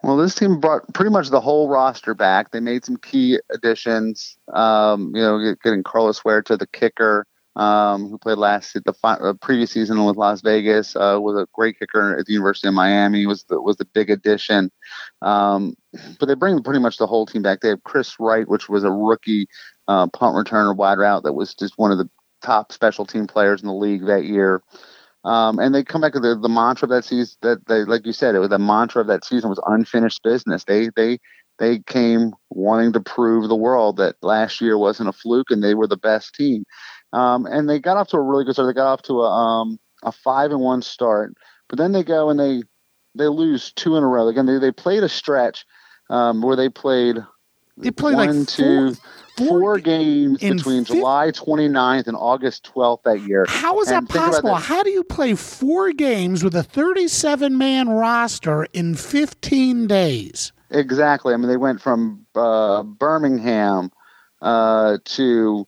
Well, this team brought pretty much the whole roster back. They made some key additions. Um, you know, getting Carlos Huerta the kicker, um, who played last the uh, previous season with Las Vegas, uh, was a great kicker at the University of Miami. was the was the big addition. Um, but they bring pretty much the whole team back. They have Chris Wright, which was a rookie uh, punt returner, wide route that was just one of the top special team players in the league that year. Um, and they come back to the, mantra of that season that they, like you said, it was the mantra of that season was unfinished business. They they they came wanting to prove the world that last year wasn't a fluke and they were the best team. Um, and they got off to a really good start. They got off to a um, a five and one start, but then they go and they they lose two in a row. Again, they they played a stretch um, where they played they played one, like two, four, four games between July 29th and August 12th that year. How is that possible? That. How do you play four games with a 37 man roster in 15 days? Exactly. I mean, they went from uh, Birmingham uh, to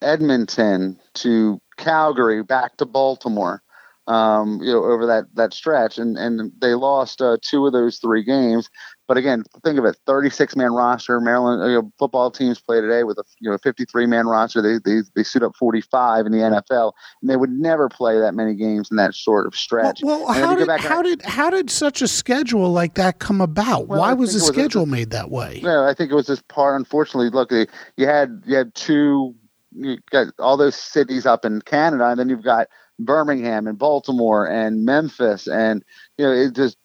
Edmonton to Calgary, back to Baltimore. Um, you know, over that that stretch, and and they lost uh, two of those three games. But again, think of it: 36 man roster. Maryland you know, football teams play today with a you know 53 man roster. They, they they suit up 45 in the NFL, and they would never play that many games in that sort of stretch. Well, well how did how and, did how did such a schedule like that come about? Well, Why was the schedule was, made that way? Yeah, I think it was just part. Unfortunately, look, you had you had two you got all those cities up in Canada, and then you've got Birmingham and Baltimore and Memphis, and you know it just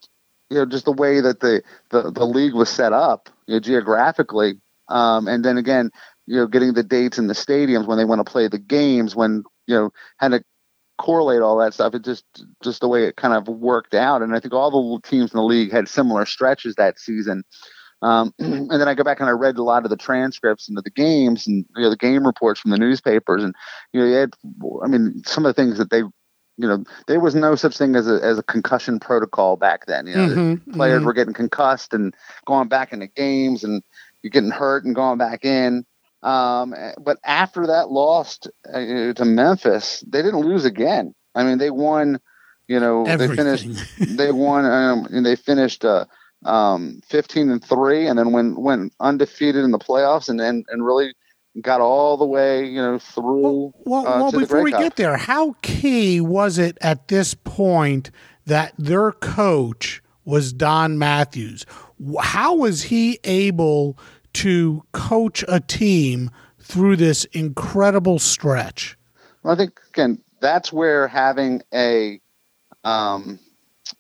you know just the way that the the, the league was set up you know, geographically, um, and then again you know getting the dates in the stadiums when they want to play the games when you know had to correlate all that stuff. It just just the way it kind of worked out, and I think all the teams in the league had similar stretches that season. Um, and then I go back and I read a lot of the transcripts and the games and you know the game reports from the newspapers and you know had I mean some of the things that they you know there was no such thing as a as a concussion protocol back then. You know mm-hmm, players mm-hmm. were getting concussed and going back into games and you're getting hurt and going back in. Um, but after that lost uh, to Memphis, they didn't lose again. I mean they won. You know Everything. they finished. they won um, and they finished. Uh, um, 15 and three, and then went went undefeated in the playoffs, and and, and really got all the way, you know, through. Well, well, uh, well before we get there, how key was it at this point that their coach was Don Matthews? How was he able to coach a team through this incredible stretch? Well, I think again that's where having a um,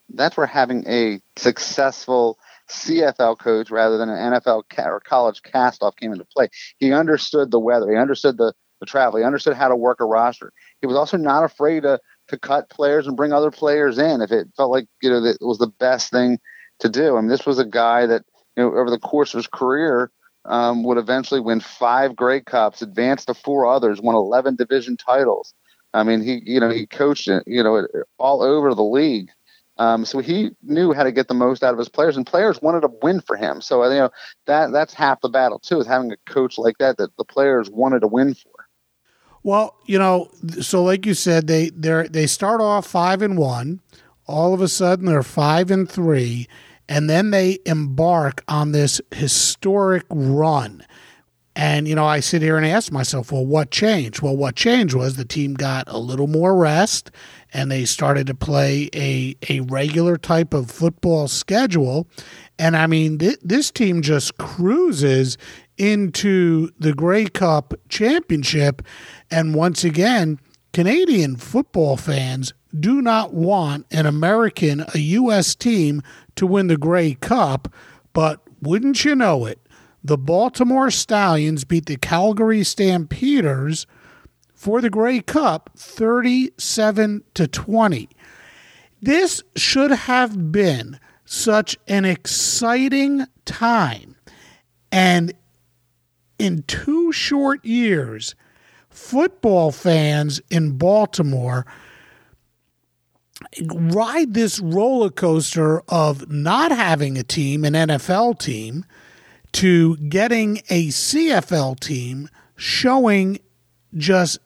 that's where having a successful CFL coach rather than an NFL or college castoff came into play. He understood the weather. He understood the, the travel. He understood how to work a roster. He was also not afraid to to cut players and bring other players in if it felt like you know that was the best thing to do. I mean, this was a guy that you know over the course of his career um, would eventually win five Grey Cups, advance to four others, won eleven division titles. I mean, he you know he coached you know all over the league. Um, so he knew how to get the most out of his players, and players wanted to win for him. So you know that that's half the battle too, is having a coach like that that the players wanted to win for. Well, you know, so like you said, they they they start off five and one. All of a sudden, they're five and three, and then they embark on this historic run. And, you know, I sit here and ask myself, well, what changed? Well, what changed was the team got a little more rest and they started to play a, a regular type of football schedule. And I mean, th- this team just cruises into the Grey Cup championship. And once again, Canadian football fans do not want an American, a U.S. team to win the Grey Cup. But wouldn't you know it? the Baltimore Stallions beat the Calgary Stampeders for the Grey Cup 37 to 20. This should have been such an exciting time. And in two short years, football fans in Baltimore ride this roller coaster of not having a team, an NFL team, to getting a CFL team showing just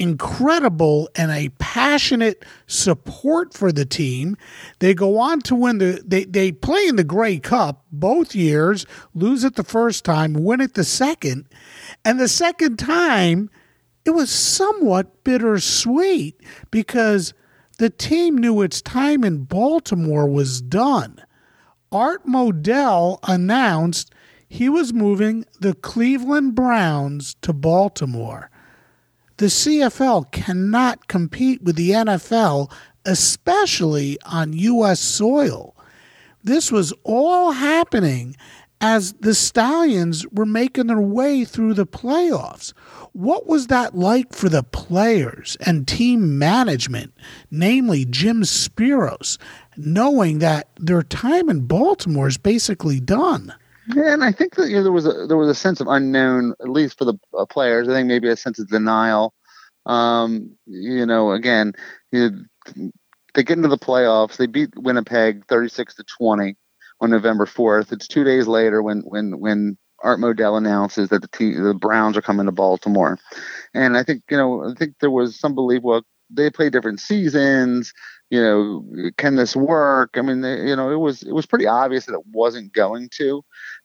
incredible and a passionate support for the team. They go on to win the they, they play in the Grey Cup both years, lose it the first time, win it the second. And the second time it was somewhat bittersweet because the team knew its time in Baltimore was done. Art Modell announced he was moving the Cleveland Browns to Baltimore. The CFL cannot compete with the NFL, especially on U.S. soil. This was all happening as the Stallions were making their way through the playoffs. What was that like for the players and team management, namely Jim Speros, knowing that their time in Baltimore is basically done? And I think that you know, there was a there was a sense of unknown, at least for the uh, players. I think maybe a sense of denial. Um, you know, again, you know, they get into the playoffs. They beat Winnipeg thirty six to twenty on November fourth. It's two days later when when when Art Modell announces that the team, the Browns are coming to Baltimore, and I think you know I think there was some belief. Well, they play different seasons. You know, can this work? I mean, they, you know, it was it was pretty obvious that it wasn't going to,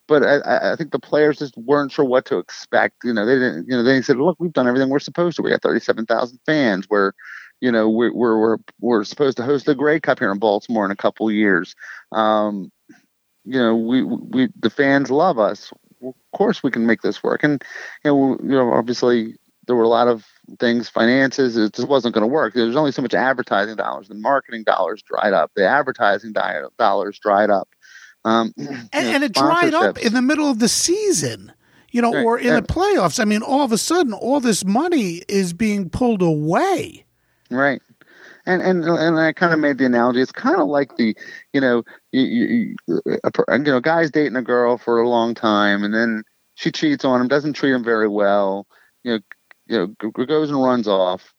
but I, I think the players just weren't sure what to expect. You know, they didn't. You know, they said, "Look, we've done everything we're supposed to. We got thirty-seven thousand fans. We're, you know, we're we're we're, supposed to host the Grey Cup here in Baltimore in a couple years. Um, you know, we we the fans love us. Of course, we can make this work. And you know, you know, obviously there were a lot of things, finances. It just wasn't going to work. There's only so much advertising dollars. The marketing dollars dried up. The advertising dollars dried up. Um, and, and, it dried up in the middle of the season, you know, right. or in the playoffs. I mean, all of a sudden, all this money is being pulled away. Right. And and and I kind of made the analogy. It's kind of like the, you know, you, you, a, you know, guy's dating a girl for a long time, and then she cheats on him, doesn't treat him very well. You know, you know, goes and runs off.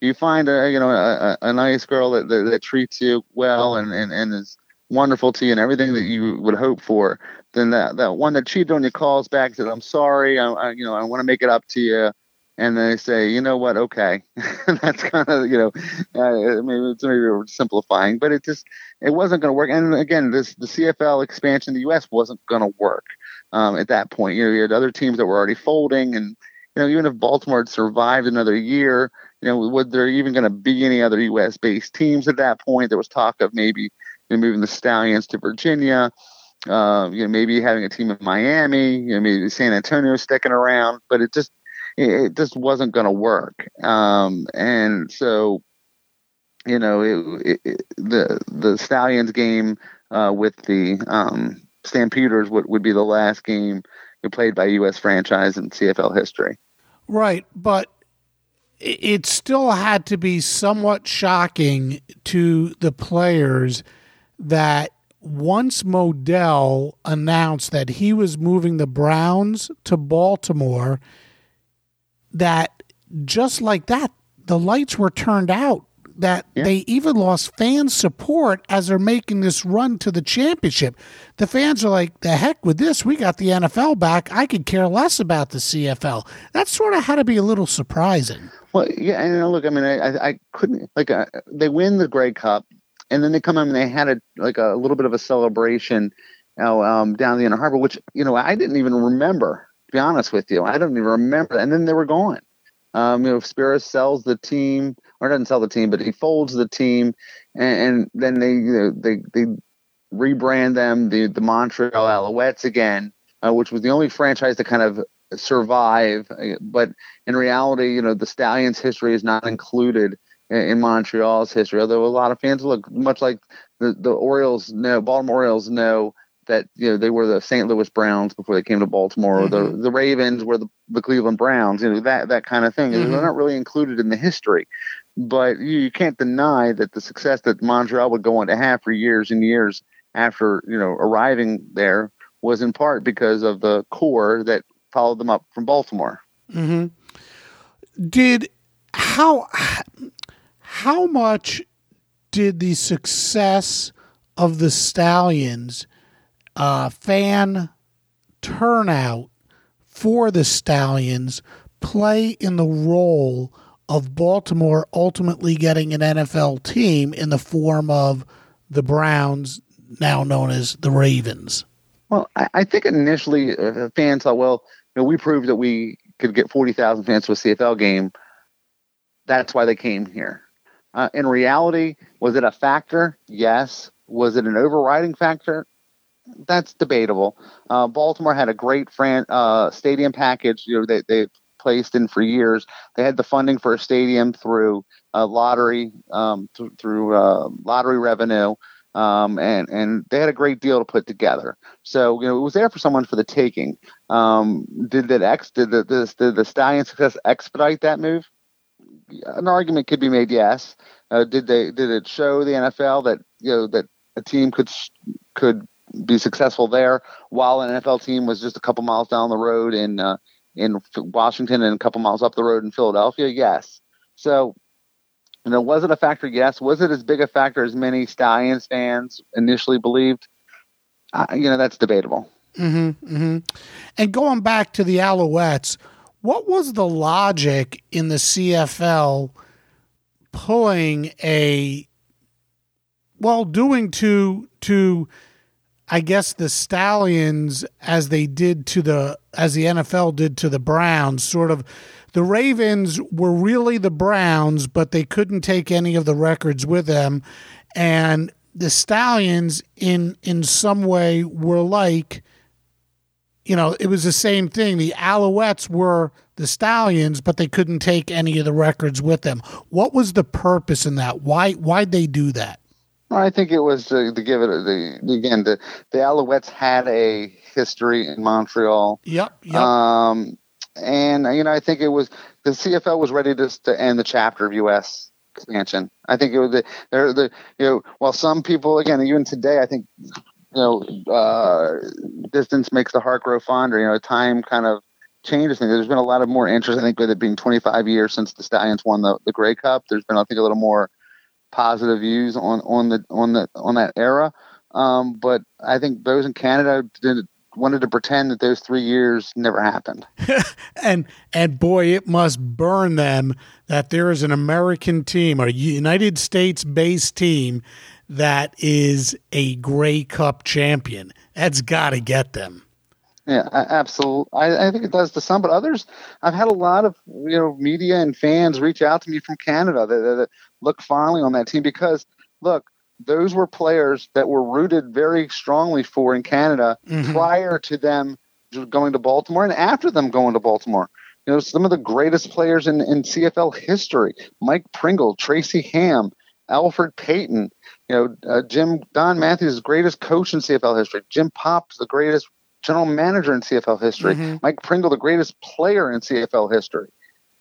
You find a you know a, a nice girl that, that, that treats you well and, and and is wonderful to you and everything that you would hope for. Then that that one that cheated on you calls back said, "I'm sorry, I, I you know I want to make it up to you." and they say, you know what, okay, that's kind of you know, uh, maybe it's maybe simplifying, but it just it wasn't going to work. And again, this the CFL expansion in the U.S. wasn't going to work um, at that point. You know, you had other teams that were already folding, and you know, even if Baltimore had survived another year, you know, would there even going to be any other U.S. based teams at that point? There was talk of maybe you know, moving the Stallions to Virginia. Uh, you know, maybe having a team in Miami, you know, maybe San Antonio sticking around, but it just it, just wasn't going to work. Um, and so, you know, it, it, the the Stallions game uh, with the um, Stampeders would, would be the last game played by U.S. franchise in CFL history. Right, but it still had to be somewhat shocking to the players that once Modell announced that he was moving the Browns to Baltimore, that just like that, the lights were turned out. That yeah. they even lost fan support as they're making this run to the championship. The fans are like, the heck with this. We got the NFL back. I could care less about the CFL. That sort of had to be a little surprising. Well, yeah, and look, I mean, I, I couldn't like uh, they win the Grey Cup, and then they come in and they had a like a little bit of a celebration, you know, um, down the Inner Harbor, which you know I didn't even remember To be honest with you. I don't even remember. And then they were gone. Um, you know, Speros sells the team, or doesn't sell the team, but he folds the team, and, and then they you know, they they rebrand them the the Montreal Alouettes again, uh, which was the only franchise to kind of survive. But in reality, you know, the Stallions' history is not included in, Montreal's history. Although a lot of fans look much like the the Orioles know, Baltimore Orioles know that you know they were the St. Louis Browns before they came to Baltimore, mm-hmm. or the mm-hmm. the Ravens were the, the Cleveland Browns, you know that that kind of thing. Mm-hmm. They're not really included in the history, but you, you, can't deny that the success that Montreal would go on to have for years and years after you know arriving there was in part because of the core that followed them up from Baltimore. Mm-hmm. Did how how much did the success of the Stallions uh, fan turnout for the Stallions play in the role of Baltimore ultimately getting an NFL team in the form of the Browns, now known as the Ravens? Well, I, I think initially uh, fans thought, well, you know, we proved that we could get 40,000 fans to a CFL game. That's why they came here. Uh, in reality, was it a factor? Yes. Was it an overriding factor? that's debatable. Uh, Baltimore had a great fran- uh, stadium package. You know, they they placed in for years. They had the funding for a stadium through uh, lottery, um, th- through uh, lottery revenue, um, and and they had a great deal to put together. So you know, it was there for someone for the taking. Um, did that ex did the, did the stallion success expedite that move? An argument could be made. Yes. Uh, did they did it show the NFL that you know that a team could could be successful there, while an NFL team was just a couple miles down the road in uh, in Washington and a couple miles up the road in Philadelphia. Yes, so you know, was it a factor? Yes. Was it as big a factor as many Stallions fans initially believed? Uh, you know, that's debatable. Mm-hmm, mm-hmm. And going back to the Alouettes, what was the logic in the CFL pulling a well, doing to to I guess the Stallions, as they did to the, as the NFL did to the Browns, sort of, the Ravens were really the Browns, but they couldn't take any of the records with them, and the Stallions, in in some way, were like, you know, it was the same thing. The Alouettes were the Stallions, but they couldn't take any of the records with them. What was the purpose in that? Why why'd they do that? I think it was uh, to give it the again the the Alouettes had a history in Montreal. Yep. yep. Um, and you know I think it was the CFL was ready to to end the chapter of U.S. expansion. I think it was the there the you know while some people again even today I think you know uh, distance makes the heart grow fonder. You know time kind of changes things. There's been a lot of more interest. I think with it being 25 years since the Stallions won the the Grey Cup, there's been I think a little more positive views on on the on the on that era. Um, but I think those in Canada did wanted to pretend that those three years never happened. and and boy, it must burn them that there is an American team, a United States based team that is a Grey Cup champion. That's got to get them. Yeah, absolutely. I, I, think it does to some, but others. I've had a lot of you know media and fans reach out to me from Canada that, that, that look fondly on that team because look, those were players that were rooted very strongly for in Canada mm-hmm. prior to them going to Baltimore and after them going to Baltimore. You know, some of the greatest players in, in CFL history: Mike Pringle, Tracy Ham, Elfrid Payton. You know, uh, Jim Don Matthews, greatest coach in CFL history. Jim Pops, the greatest general manager in CFL history. Mm-hmm. Mike Pringle, the greatest player in CFL history.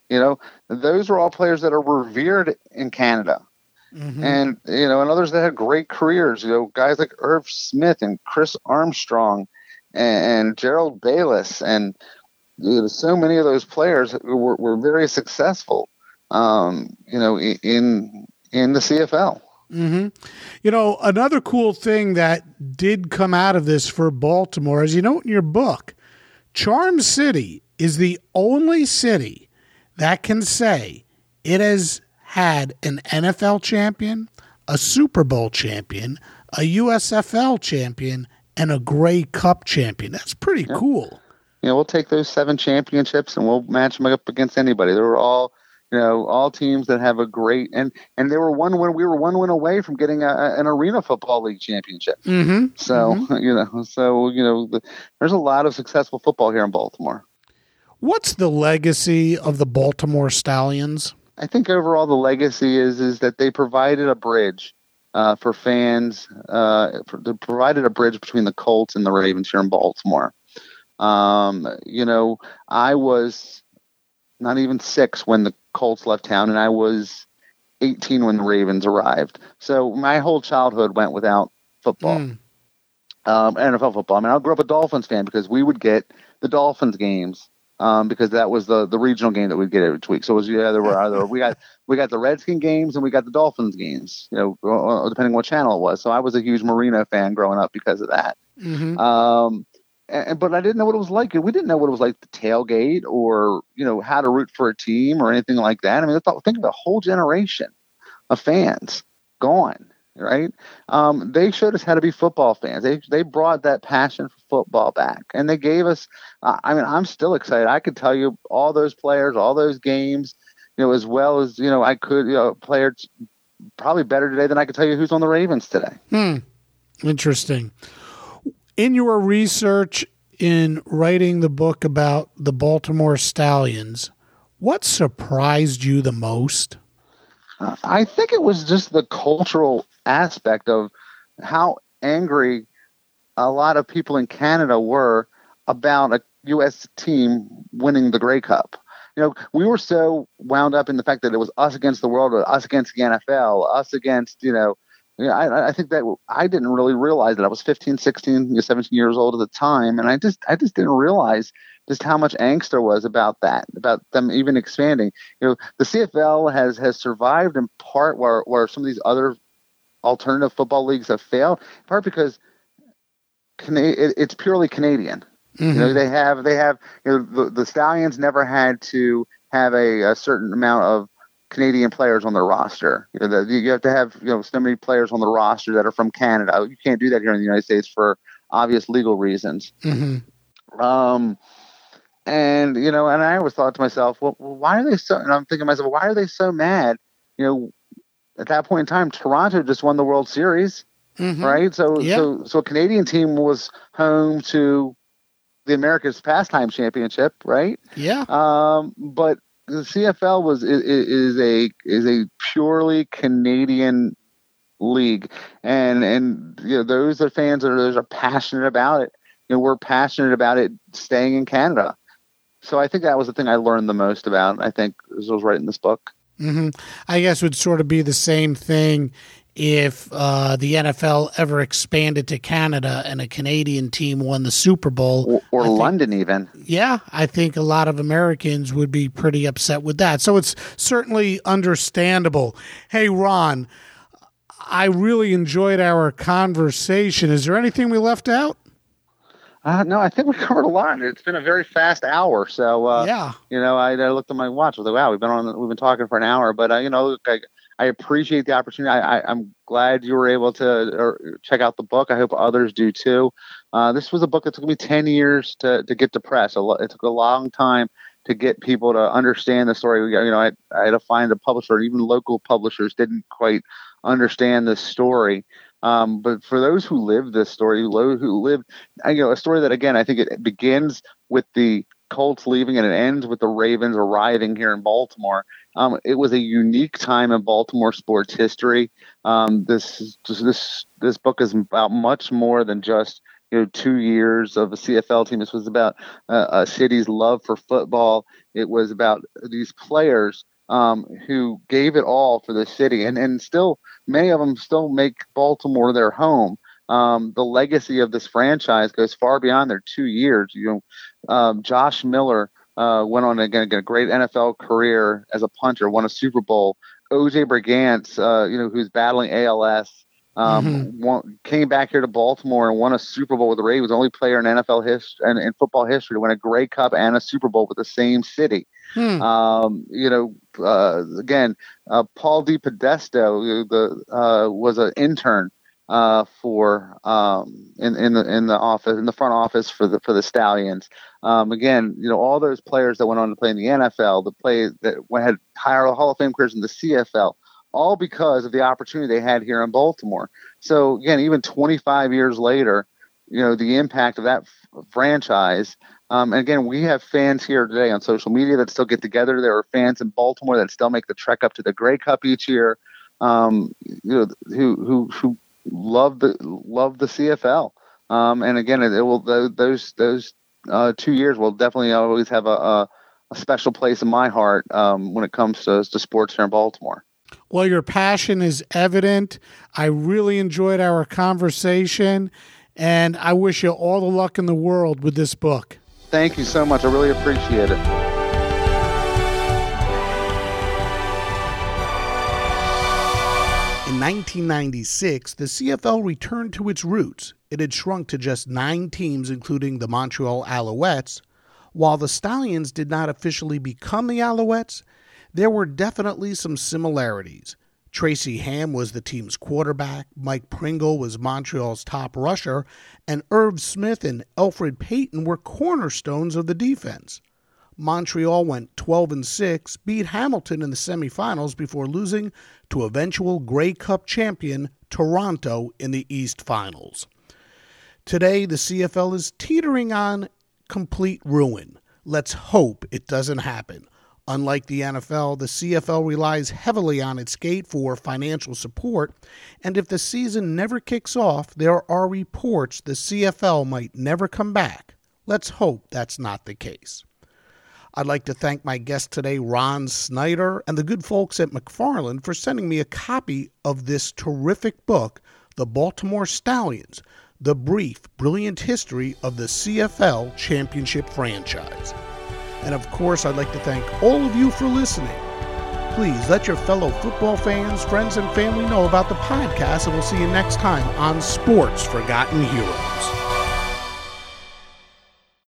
You know, those are all players that are revered in Canada. Mm-hmm. And, you know, and others that had great careers, you know, guys like Irv Smith and Chris Armstrong and, and Gerald Bayless. And you know, so many of those players were, were very successful, um, you know, in, in the CFL. Mm-hmm. You know, another cool thing that did come out of this for Baltimore, as you know in your book, Charm City is the only city that can say it has had an NFL champion, a Super Bowl champion, a USFL champion, and a Grey Cup champion. That's pretty yeah. cool. Yeah, we'll take those seven championships and we'll match them up against anybody. They were all you know, all teams that have a great and and they were one win. We were one win away from getting a, an arena football league championship. Mm-hmm. So mm-hmm. you know, so you know, the, there's a lot of successful football here in Baltimore. What's the legacy of the Baltimore Stallions? I think overall the legacy is is that they provided a bridge uh, for fans. Uh, for, they provided a bridge between the Colts and the Ravens here in Baltimore. Um, you know, I was not even six when the Colts left town, and I was 18 when the Ravens arrived. So my whole childhood went without football, mm. um, NFL football. I mean, I grew up a Dolphins fan because we would get the Dolphins games um, because that was the the regional game that we'd get every week. So it was yeah, there were either we got we got the Redskin games and we got the Dolphins games, you know, uh, uh, depending on what channel it was. So I was a huge Marino fan growing up because of that. Mm-hmm. Um, and, but I didn't know what it was like. We didn't know what it was like to tailgate or you know how to root for a team or anything like that. I mean, thought, think of a whole generation of fans gone. Right? Um, they showed us how to be football fans. They they brought that passion for football back, and they gave us. Uh, I mean, I'm still excited. I could tell you all those players, all those games, you know, as well as you know, I could you know, players probably better today than I could tell you who's on the Ravens today. Hmm. Interesting in your research in writing the book about the Baltimore Stallions, what surprised you the most? Uh, I think it was just the cultural aspect of how angry a lot of people in Canada were about a U.S. team winning the Grey Cup. You know, we were so wound up in the fact that it was us against the world, us against the NFL, us against, you know, yeah, I, I, think that I didn't really realize that I was 15, 16, 17 years old at the time, and I just I just didn't realize just how much angst there was about that, about them even expanding. You know, the CFL has has survived in part where where some of these other alternative football leagues have failed, in part because it's purely Canadian. Mm-hmm. You know, mm-hmm. they have they have you know the, the Stallions never had to have a, a certain amount of Canadian players on their roster. You, know, the, you have to have you know so many players on the roster that are from Canada. You can't do that here in the United States for obvious legal reasons. Mm-hmm. Um, and you know, and I always thought to myself, well, why are they so? And I'm thinking to myself, why are they so mad? You know, at that point in time, Toronto just won the World Series, mm-hmm. right? So, so, so a Canadian team was home to the America's Pastime Championship, right? Yeah. Um, but the CFL was is, is a is a purely Canadian league, and and you know those are fans that are those are passionate about it. You know, we're passionate about it staying in Canada. So I think that was the thing I learned the most about. I think I was writing this book. Mm-hmm. I guess would sort of be the same thing if uh, the NFL ever expanded to Canada and a Canadian team won the Super Bowl or, or London, even. Yeah, I think a lot of Americans would be pretty upset with that. So it's certainly understandable. Hey, Ron, I really enjoyed our conversation. Is there anything we left out? Uh, no, I think we covered a lot. It's been a very fast hour, so uh, yeah. You know, I, I, looked at my watch. I was like, "Wow, we've been on. We've been talking for an hour." But uh, you know, I, I appreciate the opportunity. I, am glad you were able to check out the book. I hope others do too. Uh, this was a book that took me ten years to to get to press. It took a long time to get people to understand the story. You know, I, I had to find a publisher. Even local publishers didn't quite understand the story. Um, but for those who live this story, who live, you know, a story that again, I think it begins with the Colts leaving and it ends with the Ravens arriving here in Baltimore. Um, it was a unique time in Baltimore sports history. Um, this this this book is about much more than just you know two years of a CFL team. This was about uh, a city's love for football. It was about these players um, who gave it all for the city, and and still many of them still make Baltimore their home. Um, the legacy of this franchise goes far beyond their two years. You know, um, Josh Miller uh, went on again, a great NFL career as a punter, won a Super Bowl. OJ Brigance, uh, you know, who's battling ALS, um, mm-hmm. won, came back here to Baltimore and won a Super Bowl with the Ravens, only player in NFL history and in football history to win a Grey Cup and a Super Bowl with the same city. Hmm. Um, you know, uh, again, uh, Paul DePodesta, the uh, was an intern uh, for um, in in the in the office in the front office for the for the Stallions. Um, again, you know, all those players that went on to play in the NFL, the play that went, had higher Hall of Fame careers in the CFL, all because of the opportunity they had here in Baltimore. So again, even 25 years later, you know, the impact of that f- franchise um, and again, we have fans here today on social media that still get together. There are fans in Baltimore that still make the trek up to the Grey Cup each year. Um, you know, who who who love the love the CFL. Um, and again, it, it, will those those uh, two years will definitely always have a, a, a special place in my heart um, when it comes to, to sports here in Baltimore. Well, your passion is evident. I really enjoyed our conversation, and I wish you all the luck in the world with this book. Thank you so much. I really appreciate it. 1996, the CFL returned to its roots. It had shrunk to just nine teams, including the Montreal Alouettes. While the Stallions did not officially become the Alouettes, there were definitely some similarities. Tracy Ham was the team's quarterback, Mike Pringle was Montreal's top rusher, and Irv Smith and Elfrid Payton were cornerstones of the defense. Montreal went 12 and 6, beat Hamilton in the semifinals before losing to eventual Grey Cup champion Toronto in the East Finals. Today, the CFL is teetering on complete ruin. Let's hope it doesn't happen. Unlike the NFL, the CFL relies heavily on its gate for financial support, and if the season never kicks off, there are reports the CFL might never come back. Let's hope that's not the case. I'd like to thank my guest today, Ron Snyder, and the good folks at McFarland for sending me a copy of this terrific book, The Baltimore Stallions The Brief, Brilliant History of the CFL Championship Franchise. And of course, I'd like to thank all of you for listening. Please let your fellow football fans, friends, and family know about the podcast, and we'll see you next time on Sports Forgotten Heroes.